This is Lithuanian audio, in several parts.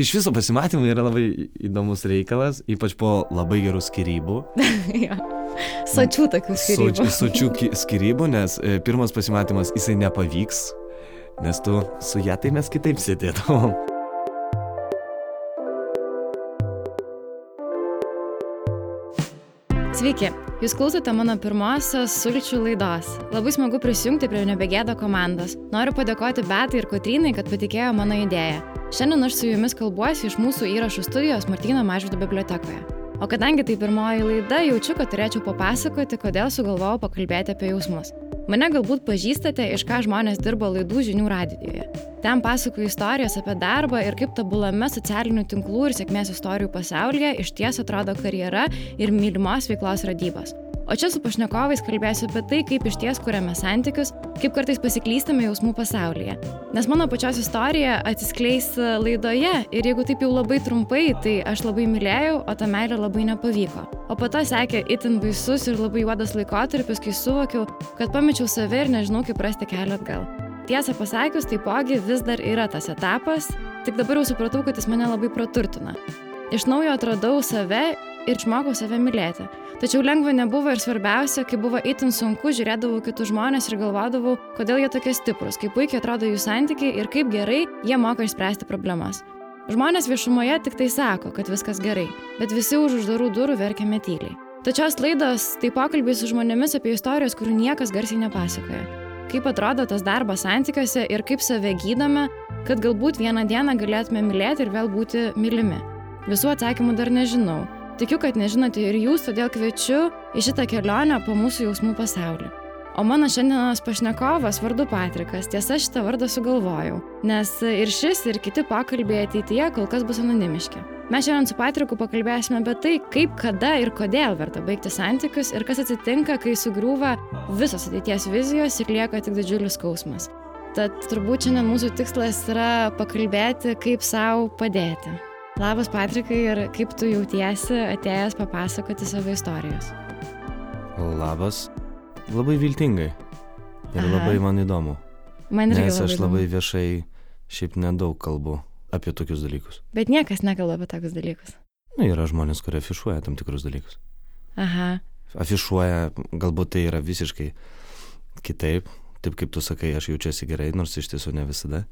Iš viso pasimatymų yra labai įdomus reikalas, ypač po labai gerų skirybų. ja. Sočių tokių skirybų. Sočių, sočių ki- skirybų, nes e, pirmas pasimatymas jisai nepavyks, nes tu su ją tai mes kitaip sėdėtum. Sveiki, jūs klausote mano pirmosios sulčių laidos. Labai smagu prisijungti prie Nebegėdo komandos. Noriu padėkoti Betai ir Kotrynai, kad patikėjo mano idėją. Šiandien aš su jumis kalbuosi iš mūsų įrašų studijos Martino Mažvido bibliotekoje. O kadangi tai pirmoji laida, jaučiu, kad turėčiau papasakoti, kodėl sugalvojau pakalbėti apie jausmus. Mane galbūt pažįstate, iš ką žmonės dirba laidų žinių radijoje. Ten pasakoju istorijas apie darbą ir kaip tobulame socialinių tinklų ir sėkmės istorijų pasaulyje iš ties atrodo karjera ir mylimos veiklos radybos. O čia su pašnekovais kalbėsiu apie tai, kaip iš ties kuriame santykius, kaip kartais pasiklystame jausmų pasaulyje. Nes mano pačios istorija atsiskleis laidoje ir jeigu taip jau labai trumpai, tai aš labai mylėjau, o ta meilė labai nepavyko. O po to sekė itin baisus ir labai juodas laikotarpis, kai suvokiau, kad pamečiau save ir nežinau, kaip rasti kelią atgal. Tiesą pasakius, taipogi vis dar yra tas etapas, tik dabar jau supratau, kad jis mane labai praturtina. Iš naujo atradau save ir išmokau save mylėti. Tačiau lengva nebuvo ir svarbiausia, kai buvo itin sunku, žiūrėdavau kitus žmonės ir galvodavau, kodėl jie tokie stiprus, kaip puikiai atrodo jų santykiai ir kaip gerai jie moka išspręsti problemas. Žmonės viešumoje tik tai sako, kad viskas gerai, bet visi už uždarų durų verkiame tyliai. Tačios laidos tai pokalbiai su žmonėmis apie istorijas, kurių niekas garsiai nepasakoja. Kaip atrodo tas darbas santykiuose ir kaip save gydome, kad galbūt vieną dieną galėtume mylėti ir vėl būti mylimi. Visų atsakymų dar nežinau, Tikiu, kad nežinote ir jūs, todėl kviečiu į šitą kelionę po mūsų jausmų pasaulį. O mano šiandienos pašnekovas vardu Patrikas, tiesa šitą vardą sugalvojau, nes ir šis, ir kiti pokalbiai ateityje kol kas bus anonimiški. Mes šiandien su Patriku pakalbėsime apie tai, kaip, kada ir kodėl verta baigti santykius ir kas atsitinka, kai sugriūva visos ateities vizijos ir lieka tik didžiulis skausmas. Tad turbūt šiandien mūsų tikslas yra pakalbėti, kaip savo padėti. Labas, Patrikai, ir kaip tu jautiesi atėjęs papasakoti savo istorijos? Labas. Labai viltingai. Ir Aha. labai man įdomu. Man irgi Nes aš įdomu. labai viešai šiaip nedaug kalbu apie tokius dalykus. Bet niekas nekalba apie tokius dalykus. Na, yra žmonės, kurie afišuoja tam tikrus dalykus. Aha. Afišuoja, galbūt tai yra visiškai kitaip, taip kaip tu sakai, aš jaučiuosi gerai, nors iš tiesų ne visada.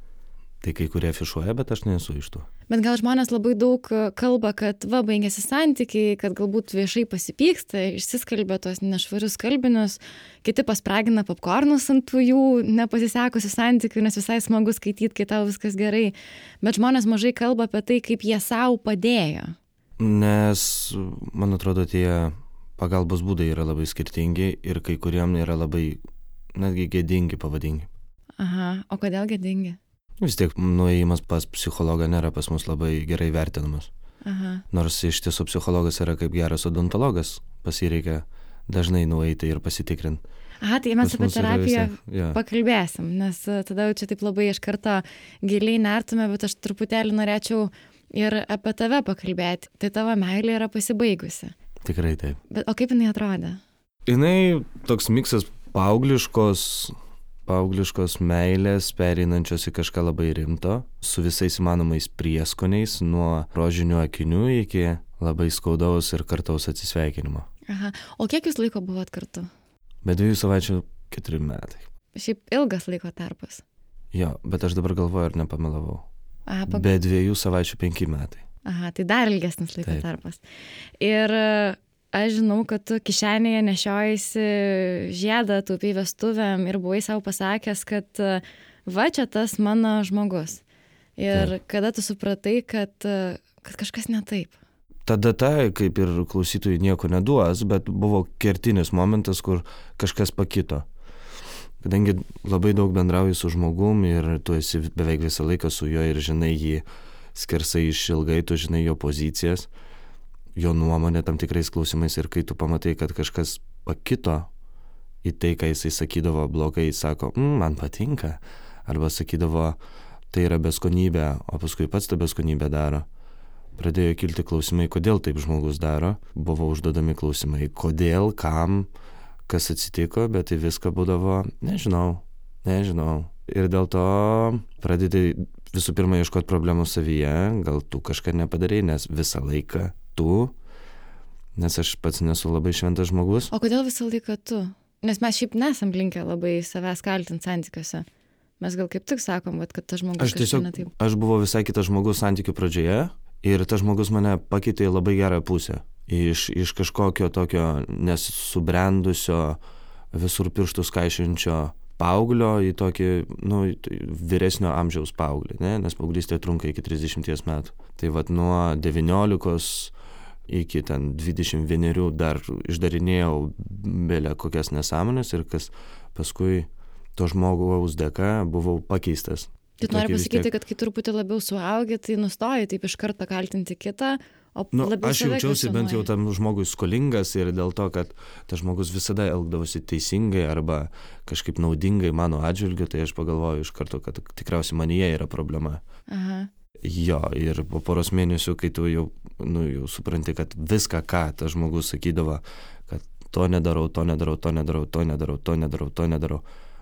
Tai kai kurie afišuoja, bet aš nesu iš tų. Bet gal žmonės labai daug e, kalba, kad va, baigėsi santykiai, kad galbūt viešai pasipyksta, išsiskalbė tos nešvarius kalbinius, kiti paspragina popkornus ant tų jų nepasisekusių santykių, nes visai smagu skaityti, kai tau viskas gerai. Bet žmonės mažai kalba apie tai, kaip jie savo padėjo. Nes, man atrodo, tie pagalbos būdai yra labai skirtingi ir kai kuriem yra labai, netgi gėdingi pavadingi. Aha, o kodėl gėdingi? Vis tiek nuėjimas pas psichologą nėra pas mus labai gerai vertinamas. Aha. Nors iš tiesų psichologas yra kaip geras odontologas, pas jį reikia dažnai nueiti ir pasitikrinti. Aha, tai mes apie terapiją jo. pakalbėsim, nes e, tada jau čia taip labai iš karto giliai nertume, bet aš truputėlį norėčiau ir apie tave pakalbėti. Tai tavo meilė yra pasibaigusi. Tikrai taip. Bet o kaip jinai atrodė? Jinai toks miksas paaugliškos, paaugliškos meilės, pereinančios į kažką labai rimto, su visais įmanomais prieskoniais, nuo rožinių akinių iki labai skaudaus ir kartaus atsisveikinimo. Aha. O kiek jūs laiko buvot kartu? Bet dviejų savaičių keturi metai. Šiaip ilgas laiko tarpas. Jo, bet aš dabar galvoju, ar nepamelavau. Aha, pa... Be dviejų savaičių penki metai. Aha tai dar ilgesnis laiko Taip. tarpas. Ir aš žinau, kad tu kišenėje nešiojasi žiedą, taupiai vestuvėm ir buvai savo pasakęs, kad e, va čia tas mano žmogus. Ir kada tu supratai, kad, e, kad kažkas ne taip. Ta data, kaip ir klausytojai, nieko neduos, bet buvo kertinis momentas, kur kažkas pakito. Kadangi labai daug bendrauji su žmogum ir tu esi beveik visą laiką su juo ir žinai jį skersai išilgai, tu žinai jo pozicijas, jo nuomonę tam tikrais klausimais ir kai tu pamatai, kad kažkas pakito į tai, ką jisai sakydavo blogai, jis sako, mm, man patinka, arba sakydavo, tai yra beskonybė, o paskui pats tą beskonybę daro pradėjo kilti klausimai, kodėl taip žmogus daro. Buvo užduodami klausimai, kodėl, kam, kas atsitiko, bet tai viską būdavo, nežinau, nežinau. Ir dėl to pradedi visų pirma ieškoti problemų savyje, gal tu kažką nepadarėjai, nes visą laiką tu, nes aš pats nesu labai šventas žmogus. O kodėl visą laiką tu? Nes mes šiaip nesam linkę labai savęs kaltinti santykiuose. Mes gal kaip tik sakom, kad tas žmogus. Aš tiesiog, netaip. aš buvau visai kitas žmogus santykių pradžioje ir tas žmogus mane pakeitė į labai gerą pusę. Iš, iš kažkokio tokio nesubrendusio, visur pirštus kaišinčio paauglio į tokį, nu, vyresnio amžiaus paauglį, ne? nes paauglystė trunka iki 30 metų. Tai vad nuo 19 iki ten 21 dar išdarinėjau belę kokias nesąmonės ir kas paskui to žmogaus dėka buvau pakeistas. Tai nori pasakyti, kad kai truputį labiau suaugi, tai nustoji taip iš karto kaltinti kitą, nu, aš jaučiausi bent jau tam žmogui skolingas ir dėl to, kad tas žmogus visada elgdavosi teisingai arba kažkaip naudingai mano atžvilgiu, tai aš pagalvoju iš karto, kad tikriausiai manyje yra problema. Aha. Jo, ir po poros mėnesių, kai tu jau, nu, jau supranti, kad viską, ką tas žmogus sakydavo, kad to nedarau, to nedarau, to nedarau, to nedarau, to nedarau, to nedarau,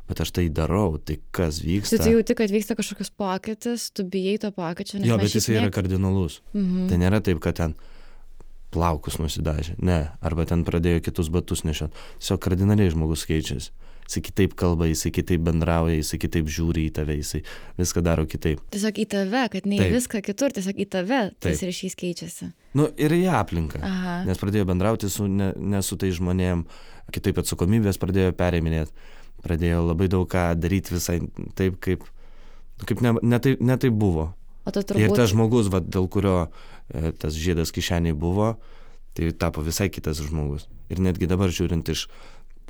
bet aš tai darau, tai kas Tai vyksta. tu jauti, kad vyksta kažkokius pokytis, tu bijai to pokyčio, Jo, bet jisai yra kardinalus. Mhm. Tai nėra taip, kad ten plaukus nusidažė. Ne, arba ten pradėjo kitus batus nešiot. Tiesiog kardinaliai žmogus keičiasi. Jisai kitaip kalba, jisai kitaip bendrauja, jisai kitaip žiūri į tave, jisai viską daro kitaip. Tiesiog į tave, kad ne į viską kitur, tiesiog į tave tas ryšys keičiasi. Nu ir į aplinką. Aha. Nes pradėjo bendrauti su, ne, ne su tai žmonėm, kitaip atsakomybės pradėjo perėminėti, pradėjo labai daug ką daryti visai taip, kaip, kaip ne, ne, taip, ne taip buvo. O tu Ir turbūt... tas žmogus, va, dėl kurio e, tas žiedas kišeniai buvo, tai tapo visai kitas žmogus. Ir netgi dabar žiūrint iš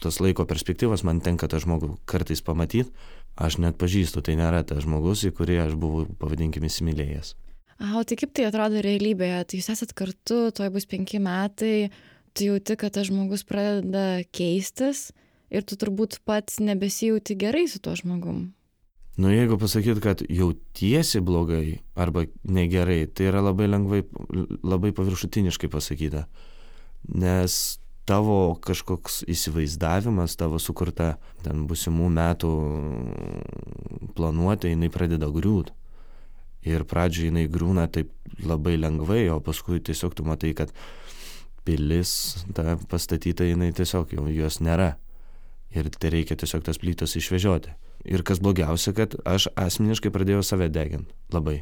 tos laiko perspektyvos, man tenka tą žmogų kartais pamatyti, aš net pažįstu, tai nėra tas žmogus, į kurį aš buvau, pavadinkime, įsimylėjęs. O tai kaip tai atrodo realybėje? Tai jūs esat kartu, tuoj bus penki metai, tu jauti, kad tas žmogus pradeda keistis ir tu turbūt pats nebesijauti gerai su tuo žmogum. Nu, jeigu pasakyt, kad jautiesi blogai arba negerai, tai yra labai lengvai, labai paviršutiniškai pasakyta. Nes tavo kažkoks įsivaizdavimas, tavo sukurta ten busimų metų planuotė, jinai pradeda griūt. Ir pradžioje jinai grūna taip labai lengvai, o paskui tiesiog tu matai, kad pilis ta pastatyta, jinai tiesiog jau jos nėra. Ir tai reikia tiesiog tas plytas išvežioti. Ir kas blogiausia, kad aš asmeniškai pradėjau save deginti. Labai.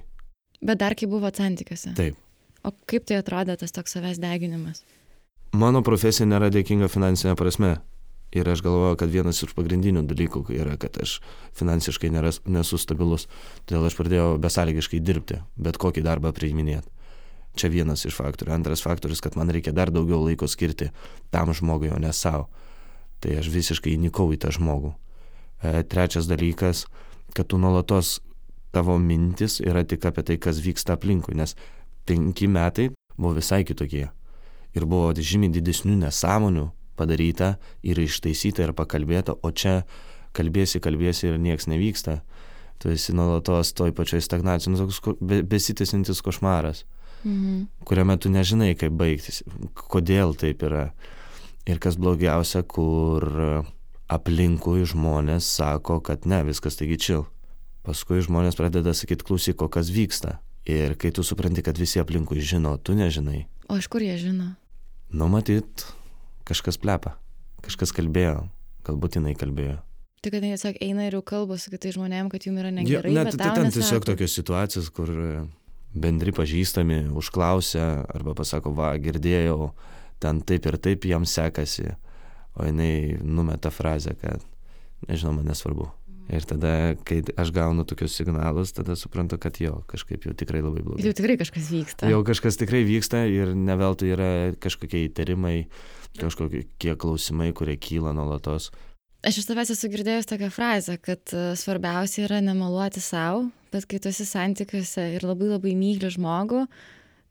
Bet dar kai buvo santykiuose. Taip. O kaip tai atrodė tas toks savęs deginimas? Mano profesija nėra dėkinga finansinė prasme. Ir aš galvoju, kad vienas iš pagrindinių dalykų yra, kad aš finansiškai nėra, nesu stabilus. Todėl aš pradėjau besąlygiškai dirbti, bet kokį darbą priiminėti. Čia vienas iš faktorių. Antras faktorius, kad man reikia dar daugiau laiko skirti tam žmogui, o ne savo. Tai aš visiškai įnikau į tą žmogų. E, trečias dalykas, kad tu nuolatos tavo mintis yra tik apie tai, kas vyksta aplinkui, nes penki metai buvo visai kitokie. Ir buvo žymiai didesnių nesąmonių padaryta ir ištaisyta ir pakalbėta, o čia kalbėsi, kalbėsi ir nieks nevyksta. Tu esi nuolatos toj pačioj stagnacijoj, nu, toks besitęsintis košmaras, Mhm. kuriame tu nežinai, kaip baigtis, kodėl taip yra. Ir kas blogiausia, kur aplinkui žmonės sako, kad ne, viskas taigi čil. Paskui žmonės pradeda sakyti, klausyk, kas vyksta. Ir kai tu supranti, kad visi aplinkui žino, tu nežinai. O iš kur jie žino? Nu, matyt, kažkas plepa, kažkas kalbėjo, galbūt jinai kalbėjo. Tai kad jie tiesiog eina ir jau kalba su kitais žmonėmis, kad jums yra Jo, negerai. net bet tai ten tiesiog tokios situacijos, kur e, bendri pažįstami užklausia arba pasako, va, girdėjau, ten taip ir taip jam sekasi, o jinai numeta frazę, kad nežinau, man nesvarbu. Ir tada, kai aš gaunu tokius signalus, tada suprantu, kad jo, kažkaip jau tikrai labai blogai. Jau tikrai kažkas vyksta. Jau kažkas tikrai vyksta ir ne veltui yra kažkokie įtarimai, kažkokie klausimai, kurie kyla nuolatos. Aš iš tavęs esu girdėjus tokią frazę, kad e, svarbiausia yra nemeluoti savo, bet kai tu esi santykiuose ir labai labai myli žmogų,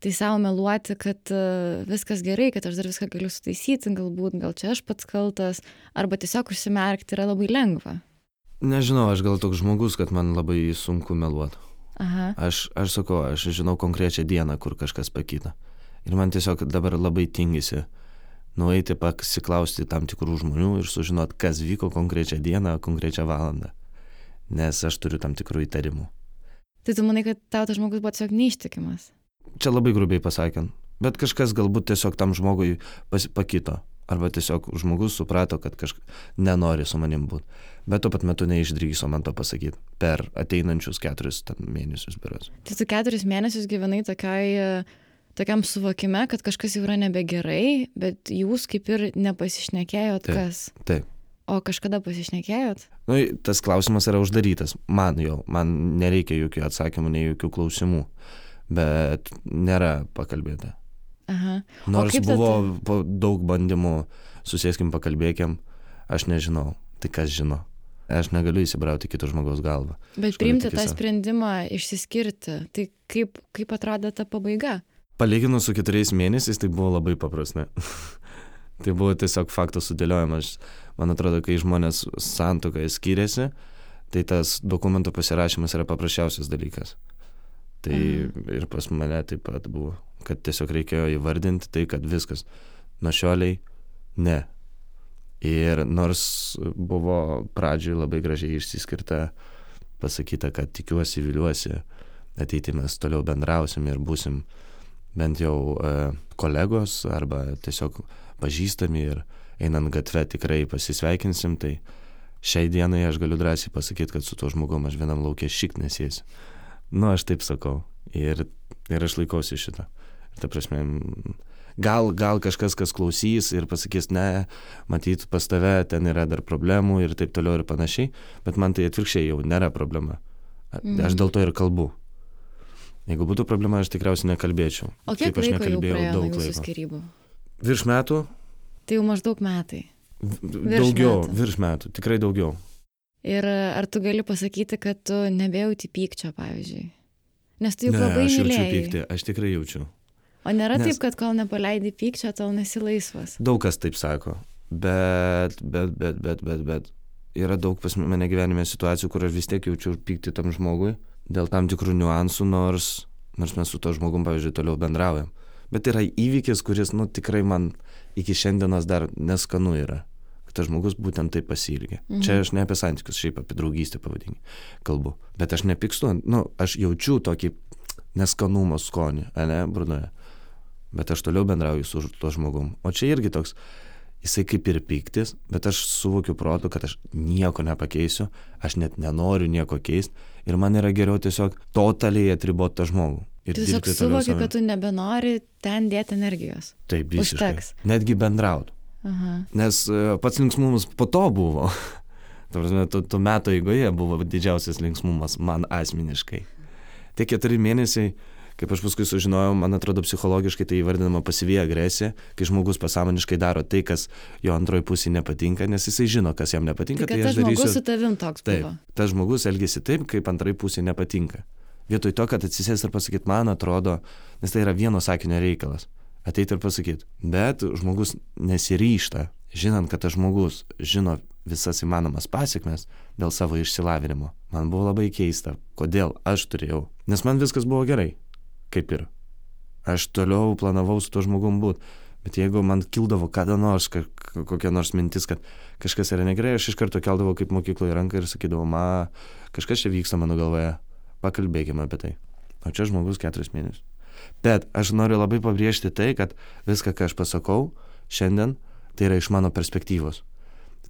tai savo meluoti, kad e, viskas gerai, kad aš dar viską galiu sutaisyti, galbūt gal čia aš pats kaltas, arba tiesiog užsimerkti yra labai lengva. Nežinau, aš gal toks žmogus, kad man labai sunku meluoti. Aha. Aš, aš sakau, aš žinau konkrečią dieną, kur kažkas pakita. Ir man tiesiog dabar labai tingisi nueiti pasiklausti tam tikrų žmonių ir sužinot, kas vyko konkrečią dieną, konkrečią valandą. Nes aš turiu tam tikrų įtarimų. Tai tu manai, kad tau tas žmogus buvo tiesiog neištikimas? Čia labai grubiai pasakant. Bet kažkas galbūt tiesiog tam žmogui pas, pakito. Arba tiesiog žmogus suprato, kad kažkas nenori su manim būti. Bet tuo pat metu neišdryso man to pasakyti per ateinančius keturis mėnesius beras. Tai tu keturis mėnesius gyvenai tokiai, tokiam suvokime, kad kažkas jau yra nebegerai, bet jūs kaip ir nepasišnekėjot Taip. kas. Taip. O kažkada pasišnekėjot? Nu, tas klausimas yra uždarytas. Man jau, man nereikia jokių atsakymų, nei jokių klausimų. Bet nėra pakalbėta. Aha. O Nors buvo tada- daug bandymų, susėskim, pakalbėkim, aš nežinau, tai kas žino. Aš negaliu įsibrauti kito žmogaus galvą. Bet priimti tą sprendimą išsiskirti, tai kaip, kaip atrodo ta pabaiga? Palyginus su keturiais mėnesiais, tai buvo labai paprasta. tai buvo tiesiog fakto sudėliojimas. Man atrodo, kai žmonės santokoje skiriasi, tai tas dokumento pasirašymas yra paprasčiausias dalykas. Tai ir pas mane taip pat buvo, kad tiesiog reikėjo įvardinti tai, kad viskas nuo šioliai ne. Ir nors buvo pradžioj labai gražiai išsiskirta, pasakyta, kad tikiuosi, viliuosi, ateity mes toliau bendrausim ir būsim bent jau e, kolegos arba tiesiog pažįstami ir einant gatve tikrai pasisveikinsim, tai šiai dienai aš galiu drąsiai pasakyti, kad su tuo žmogum aš vienam laukė šik nesėsiu. Nu, aš taip sakau. Ir, ir aš laikausi šitą. Ir ta prasme, gal, gal kažkas, kas klausys ir pasakys, ne, matyt, pas tave ten yra dar problemų ir taip toliau ir panašiai, bet man tai atvirkščiai jau nėra problema. A- Aš dėl to ir kalbu. Jeigu būtų problema, aš tikriausiai nekalbėčiau. O kiek Kaip aš nekalbėjau daug laiko. skirybų? Virš metų? Tai jau maždaug metai. V- Daugiau, metų. virš metų, tikrai daugiau. Ir ar tu gali pasakyti, kad tu nebejauti pykčio, pavyzdžiui? Nes tu juk Ne, labai aš jaučiu mylėjai. pyktį, aš tikrai jaučiu. O nėra Nes- taip, kad kol nepaleidai pykčio, tol nesi laisvas. Daug kas taip sako, bet, bet, bet, bet, bet, bet yra daug pas mane gyvenime situacijų, kur aš vis tiek jaučiu pyktį tam žmogui dėl tam tikrų niuansų, nors, nors mes su to žmogum, pavyzdžiui, toliau bendraujam. Bet yra įvykis, kuris, nu, tikrai man iki šiandienos dar neskanu yra. Tas žmogus būtent taip pasilgė. Mhm. Čia aš ne apie santykius, šiaip apie draugystę pavadinkim, kalbu. Bet aš nepykstu, nu, aš jaučiu tokį neskanumo skonį, ne, burnoje bet aš toliau bendrauju su tuo žmogum. O čia irgi toks, jisai kaip ir piktis, bet aš suvokiu protu, kad aš nieko nepakeisiu, aš net nenoriu nieko keisti ir man yra geriau tiesiog totaliai atriboti tą žmogų. Ir tiesiog suvoki, kad tu nebenori ten dėti energijos. Taip, visiškai. užteks. Netgi bendrauti. Aha. Nes e, pats linksmumas po to buvo. Ta prasme, tu, tu metų eigoje buvo didžiausias linksmumas man asmeniškai. Tie keturi mėnesiai, kaip aš paskui sužinojau, man atrodo psichologiškai tai įvardinama pasyvi agresija, kai žmogus pasąmoniškai daro tai, kas jo antroji pusė nepatinka, nes jisai žino, kas jam nepatinka. Tai tai tas aš darysiu. žmogus su tavim toks Taip, buvo. tas žmogus elgesi taip, kaip antrai pusė nepatinka. Vietoj to, kad atsisės ir pasakyt, man atrodo, nes tai yra vieno sakinio reikalas. Ateit ir pasakyt. Bet žmogus nesiryšta, žinant, kad tas žmogus žino visas įmanomas pasiekmes dėl savo išsilavinimo. Man buvo labai keista, kodėl aš turėjau. Nes man viskas buvo gerai. Kaip ir. Aš toliau planavau su tuo žmogum būti. Bet jeigu man kildavo kada nors kokia nors mintis, kad kažkas yra negerai, aš iš karto keldavau kaip mokykloje ranką ir sakydavau, ma, kažkas čia vyksta mano galvoje, pakalbėkime apie tai. O čia žmogus keturis mėnesius. Bet aš noriu labai pabrėžti tai, kad viską, ką aš pasakau šiandien, tai yra iš mano perspektyvos.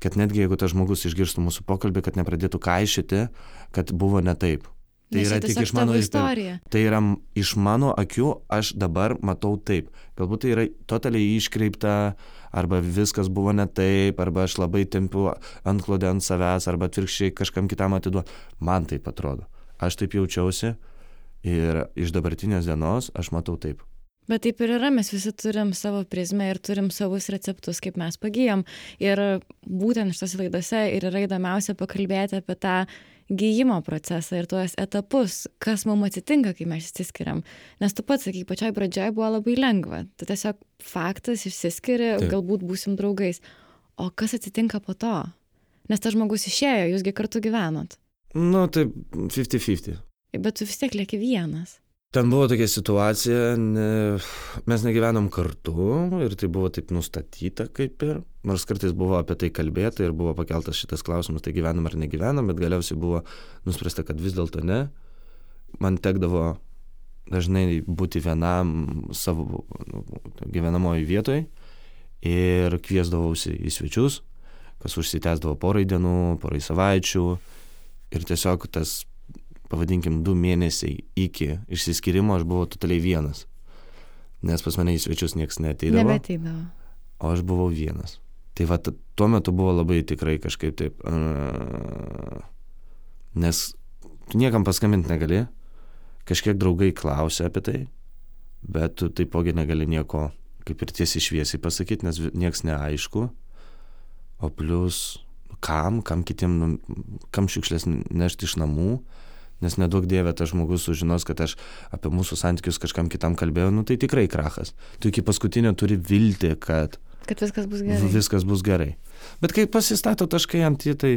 Kad netgi jeigu tas žmogus išgirstų mūsų pokalbį, kad nepradėtų kaišyti, kad buvo ne taip. Tai Nes yra tik iš mano istor- istorija. Tai yra iš mano akių, aš dabar matau taip. Galbūt tai yra totaliai iškreipta, arba viskas buvo ne taip, arba aš labai tempiu antklodę ant savęs, arba atvirkščiai kažkam kitam atiduodu. Man taip atrodo. Aš taip jaučiausi ir iš dabartinės dienos aš matau taip. Bet taip ir yra, mes visi turim savo prizmę ir turim savus receptus, kaip mes pagyjam. Ir būtent šitose laidose ir yra įdomiausia pakalbėti apie tą gyjimo procesą ir tuos etapus, kas mums atsitinka, kai mes išsiskiriam. Nes tu pats sakai, pačioj pradžioje buvo labai lengva. Tai tiesiog faktas išsiskiria, Taip. galbūt būsim draugais. O kas atsitinka po to? Nes tas žmogus išėjo, jūsgi kartu gyvenot. Nu, taip 50-50. Bet tu vis tiek lieki vienas. Ten buvo tokia situacija, ne, mes negyvenom kartu ir tai buvo taip nustatyta kaip ir, nors kartais buvo apie tai kalbėta ir buvo pakeltas šitas klausimas, tai gyvenam ar negyvenam, bet galiausiai buvo nuspręsta, kad vis dėlto ne. man tekdavo dažnai būti vienam savo nu, gyvenamojo vietoje ir kviesdavausi į svečius, kas užsitęsdavo porai dienų, porai savaičių ir tiesiog tas, pavadinkim, du mėnesiai iki išsiskirimo aš buvau totaliai vienas. Nes pas mane į svečius niekas neteidavo. Nebeteidavo. O aš buvau vienas. Tai va, tuo metu buvo labai tikrai kažkaip taip. Uh, nes tu niekam paskambinti negali, kažkiek draugai klausia apie tai, bet tu taipogi negali nieko kaip ir tiesiai šviesiai pasakyti, nes nieks neaišku. O plus, kam, kam kitiem, nu, kam šiukšlės nešti iš namų, nes nedaug dievė tas žmogus sužinos, kad aš apie mūsų santykius kažkam kitam kalbėjau, nu tai tikrai krachas. Tu iki paskutinio turi vilti, kad, kad viskas bus gerai. Viskas bus gerai. Bet kai pasistato taškai ant jį, tai...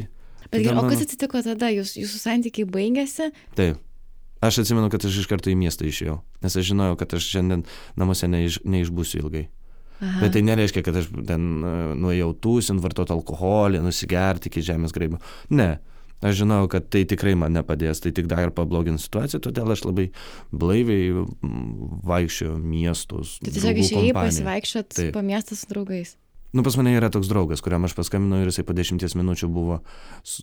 Bet gerai, o kas atsitiko tada? Jūs, jūsų santykiai baigėsi? Taip. Aš atsimenu, kad aš iš karto į miestą išėjau, nes aš žinojau, kad aš šiandien namuose neiš, neišbūsiu ilgai. Aha. Bet tai nereiškia, kad aš ten nuėjau tūsint, vartot alkoholį, nusigerti iki žemės graibio. Ne. Aš žinojau, kad tai tikrai man nepadės, tai tik dar pablogins situaciją, todėl aš labai blaiviai vaikščiau miestus. Tai tiesiog išėjai pasivaikščiot po miestą su draugais. Nu, pas mane yra toks draugas, kuriam aš paskambinau ir jisai po dešimties minučių buvo.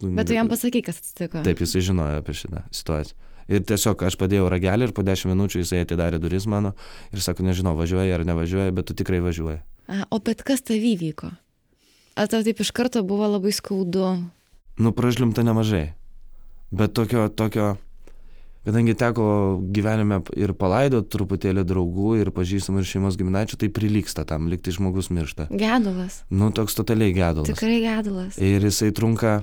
Bet tu jam pasakai, kas atsitiko. Taip, jisai žinojo apie šitą situaciją. Ir tiesiog aš padėjau ragelį ir po dešimt minučių jisai atidarė duris mano ir sako, nežinau, važiuoja ar nevažiuoja, bet tu tikrai važiuoji. A, o bet kas tavy vyko? Ar tau taip iš karto buvo labai skaudu? Nu, pražlimta nemažai. Bet tokio, tokio, kadangi teko gyvenime ir palaidoti truputėlį draugų ir pažįstamų ir šeimos giminaičių, tai prilyksta tam, liktai žmogus miršta. Gedulas. Nu, toks totaliai gedulas. Tikrai gedulas. Ir jisai trunka,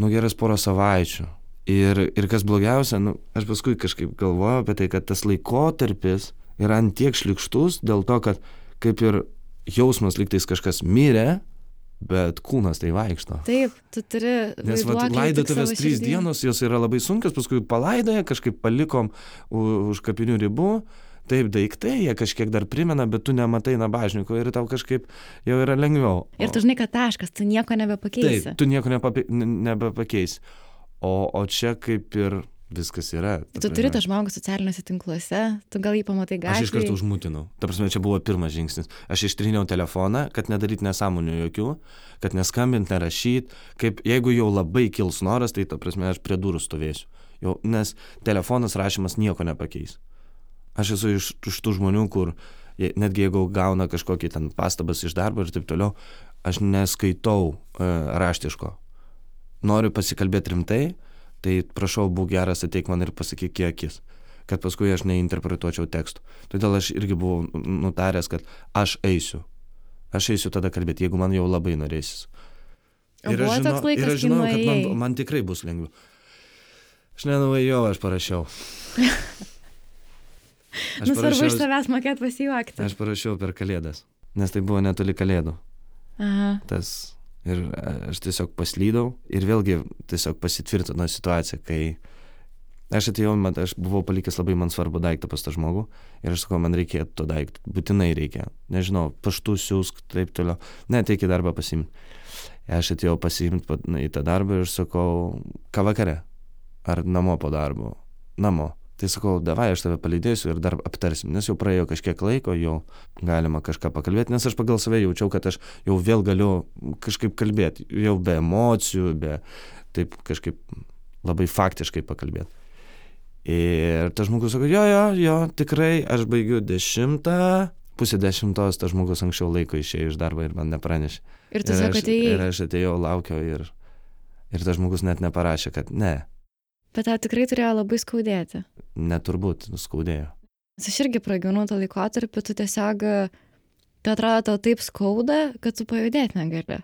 nu, geras porą savaičių. Ir, ir kas blogiausia, nu, aš paskui kažkaip galvoju apie tai, kad tas laikotarpis yra ant tiek šlikštus dėl to, kad kaip ir jausmas liktais kažkas mirė, bet kūnas tai vaikšto. Taip, tu turi. Nes laidotuvės trys širdien. dienos, jos yra labai sunkios, paskui palaidoja, kažkaip palikom už kapinių ribų. Taip, daiktai, jie kažkiek dar primena, bet tu nematai nabažniko ir tau kažkaip jau yra lengviau. Ir tu žinai, kad taškas, tu nieko nebepakeisi. Taip, tu nieko nepape, nebepakeisi. O, o čia kaip ir viskas yra. Tu turi tą žmogų socialiniuose tinkluose, tu gal jį pamatai gatvėje. Aš iš karto užmutinau. Ta prasme, čia buvo pirmas žingsnis. Aš ištriniau telefoną, kad nedaryti nesąmonių jokių, kad neskambint, nerašyt. Kaip jeigu jau labai kils noras, tai ta prasme, aš prie durų stovėsiu. Jau, nes telefonas rašymas nieko nepakeis. Aš esu iš, iš tų žmonių, kur netgi jeigu gauna kažkokį ten pastabas iš darbo ir taip toliau, aš neskaitau e, raštiško noriu pasikalbėti rimtai, tai prašau, būk geras, ateik man ir pasakyk kiekis, kad paskui aš neinterpretuočiau tekstų. Todėl aš irgi buvau nutaręs, kad aš eisiu. Aš eisiu tada kalbėti, jeigu man jau labai norėsis. Ir aš, žinau, laikas, ir aš žinau, kad man, man tikrai bus lengviau. Aš nenuvažiavau, aš parašiau. Aš nu, svarbu iš savęs mokėt pasijuokti. Aš parašiau per kalėdas, nes tai buvo netoli kalėdų. Aha. Tas Ir aš tiesiog paslydau ir vėlgi tiesiog pasitvirtino situacija, kai aš atėjau, man, aš buvau palikęs labai man svarbu daiktą pas tą žmogų ir aš sakau, man reikia to daikto, būtinai reikia. Nežinau, paštų siūsk, taip toliau. Ne, teik į darbą pasimti. Aš atėjau pasimti į tą darbą ir sakau, ką vakare? Ar namo po darbo? Namo. Tai sakau, davai, aš tave palydėsiu ir dar aptarsim, nes jau praėjo kažkiek laiko, jau galima kažką pakalbėti, nes aš pagal save jaučiau, kad aš jau vėl galiu kažkaip kalbėti, jau be emocijų, be taip kažkaip labai faktiškai pakalbėti. Ir tas žmogus sako, jo, jo, jo, tikrai, aš baigiu dešimtą, pusė dešimtos tas žmogus anksčiau laiko išėjo iš darbo ir man nepranešė. Ir tu sakai, atėjai. Ir aš atėjau, laukiau ir, ir tas žmogus net neparašė, kad ne, Bet tau tikrai turėjo labai skaudėti. Neturbūt, skaudėjo. Aš irgi pragyvenau tą laikotarpį, tu tiesiog, tai atrodo tau taip skauda, kad tu pajudėti negali.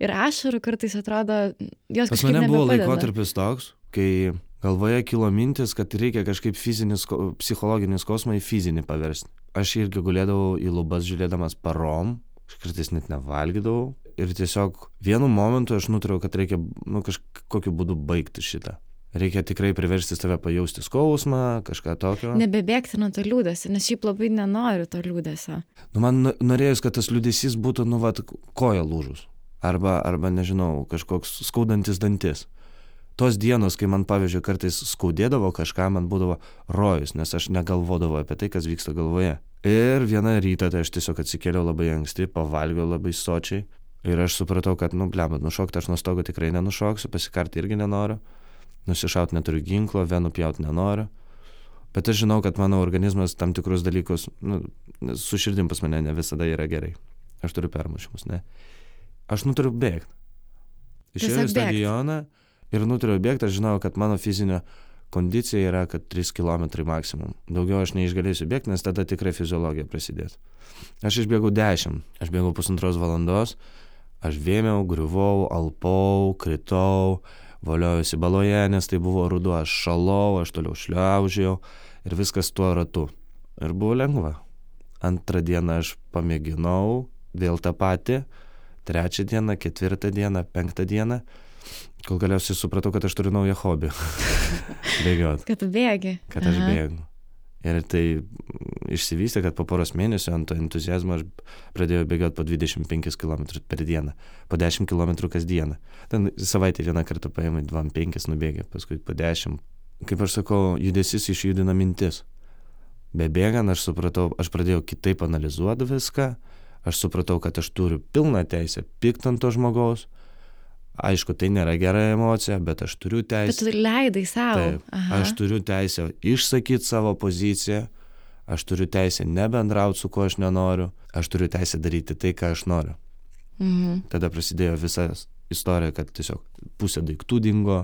Ir ašarų kartais atrodo, jos Pas mane buvo laikotarpis toks, kai galvoje kilo mintis, kad reikia kažkaip fizinis, psichologinis kosmą į fizinį paversti. Aš irgi gulėdavau į lubas žiūrėdamas parom, aš kartais net nevalgydavau. Ir tiesiog vienu momentu aš nutraukiau, kad reikia nu, kažkokiu būdu baigti šitą. Reikia tikrai priversti save pajausti skausmą, kažką tokio. Nebebėgti nuo to liūdėsio, nes šiaip labai nenoriu to liūdėsio. Nu, man norėjus, kad tas liūdėsys būtų, nu, vat, koja lūžus. Arba, arba, nežinau, kažkoks skaudantis dantis. tos dienos, kai man, pavyzdžiui, kartais skaudėdavo kažką, man būdavo rojus, nes aš negalvodavau apie tai, kas vyksta galvoje. Ir vieną rytą tai aš tiesiog atsikėliau labai anksti, pavalgiau labai sočiai. Ir aš supratau, kad, nu, blem, nušokti aš nuo stogo tikrai nenušoksiu, pasikarti irgi nenoriu, nusišauti neturiu ginklo, venų pjauti nenoriu. Bet aš žinau, kad mano organizmas tam tikrus dalykus, nu, su širdim pas mane ne visada yra gerai. Aš turiu permušimus, ne. Aš nutariu bėgti. Išėjau į stadioną ir nutariu bėgti, aš žinau, kad mano fizinė kondicija yra, kad 3 km maksimum. Daugiau aš neišgalėsiu bėgti, nes tada tikrai fiziologija prasidės. Aš išbėgau 10, aš bėgau pusantros valandos, aš vėmiau, griuvau, alpau, kritau, voliojusi baloje, nes tai buvo ruduo, aš šalau, aš toliau šliaužiau ir viskas tuo ratu. Ir buvo lengva. Antrą dieną aš pamėginau, vėl tą patį, trečią dieną, ketvirtą dieną, penktą dieną Kol galiausiai supratau, kad aš turiu naują hobį. Bėgiot. Kad tu bėgi. Kad aš bėgu. Ir tai išsivystė, kad po poros mėnesių ant to entuzijazmo aš pradėjau bėgioti po 25 km per dieną, po 10 km kas dieną. Ten savaitę vieną kartą paėmai 25 nubėgė, paskui po 10. Kaip aš sakau, judesys išjudina mintis. Bebėgant aš supratau, aš pradėjau kitaip analizuoti viską, aš supratau, kad aš turiu pilną teisę pykt ant to žmogaus, Aišku, tai nėra gera emocija, bet aš turiu teisę. Bet tu leidai savo. Taip, aš turiu teisę išsakyti savo poziciją, aš turiu teisę nebendrauti su kuo aš nenoriu, aš turiu teisę daryti tai, ką aš noriu. Mhm. Tada prasidėjo visa istorija, kad tiesiog pusė daiktų dingo,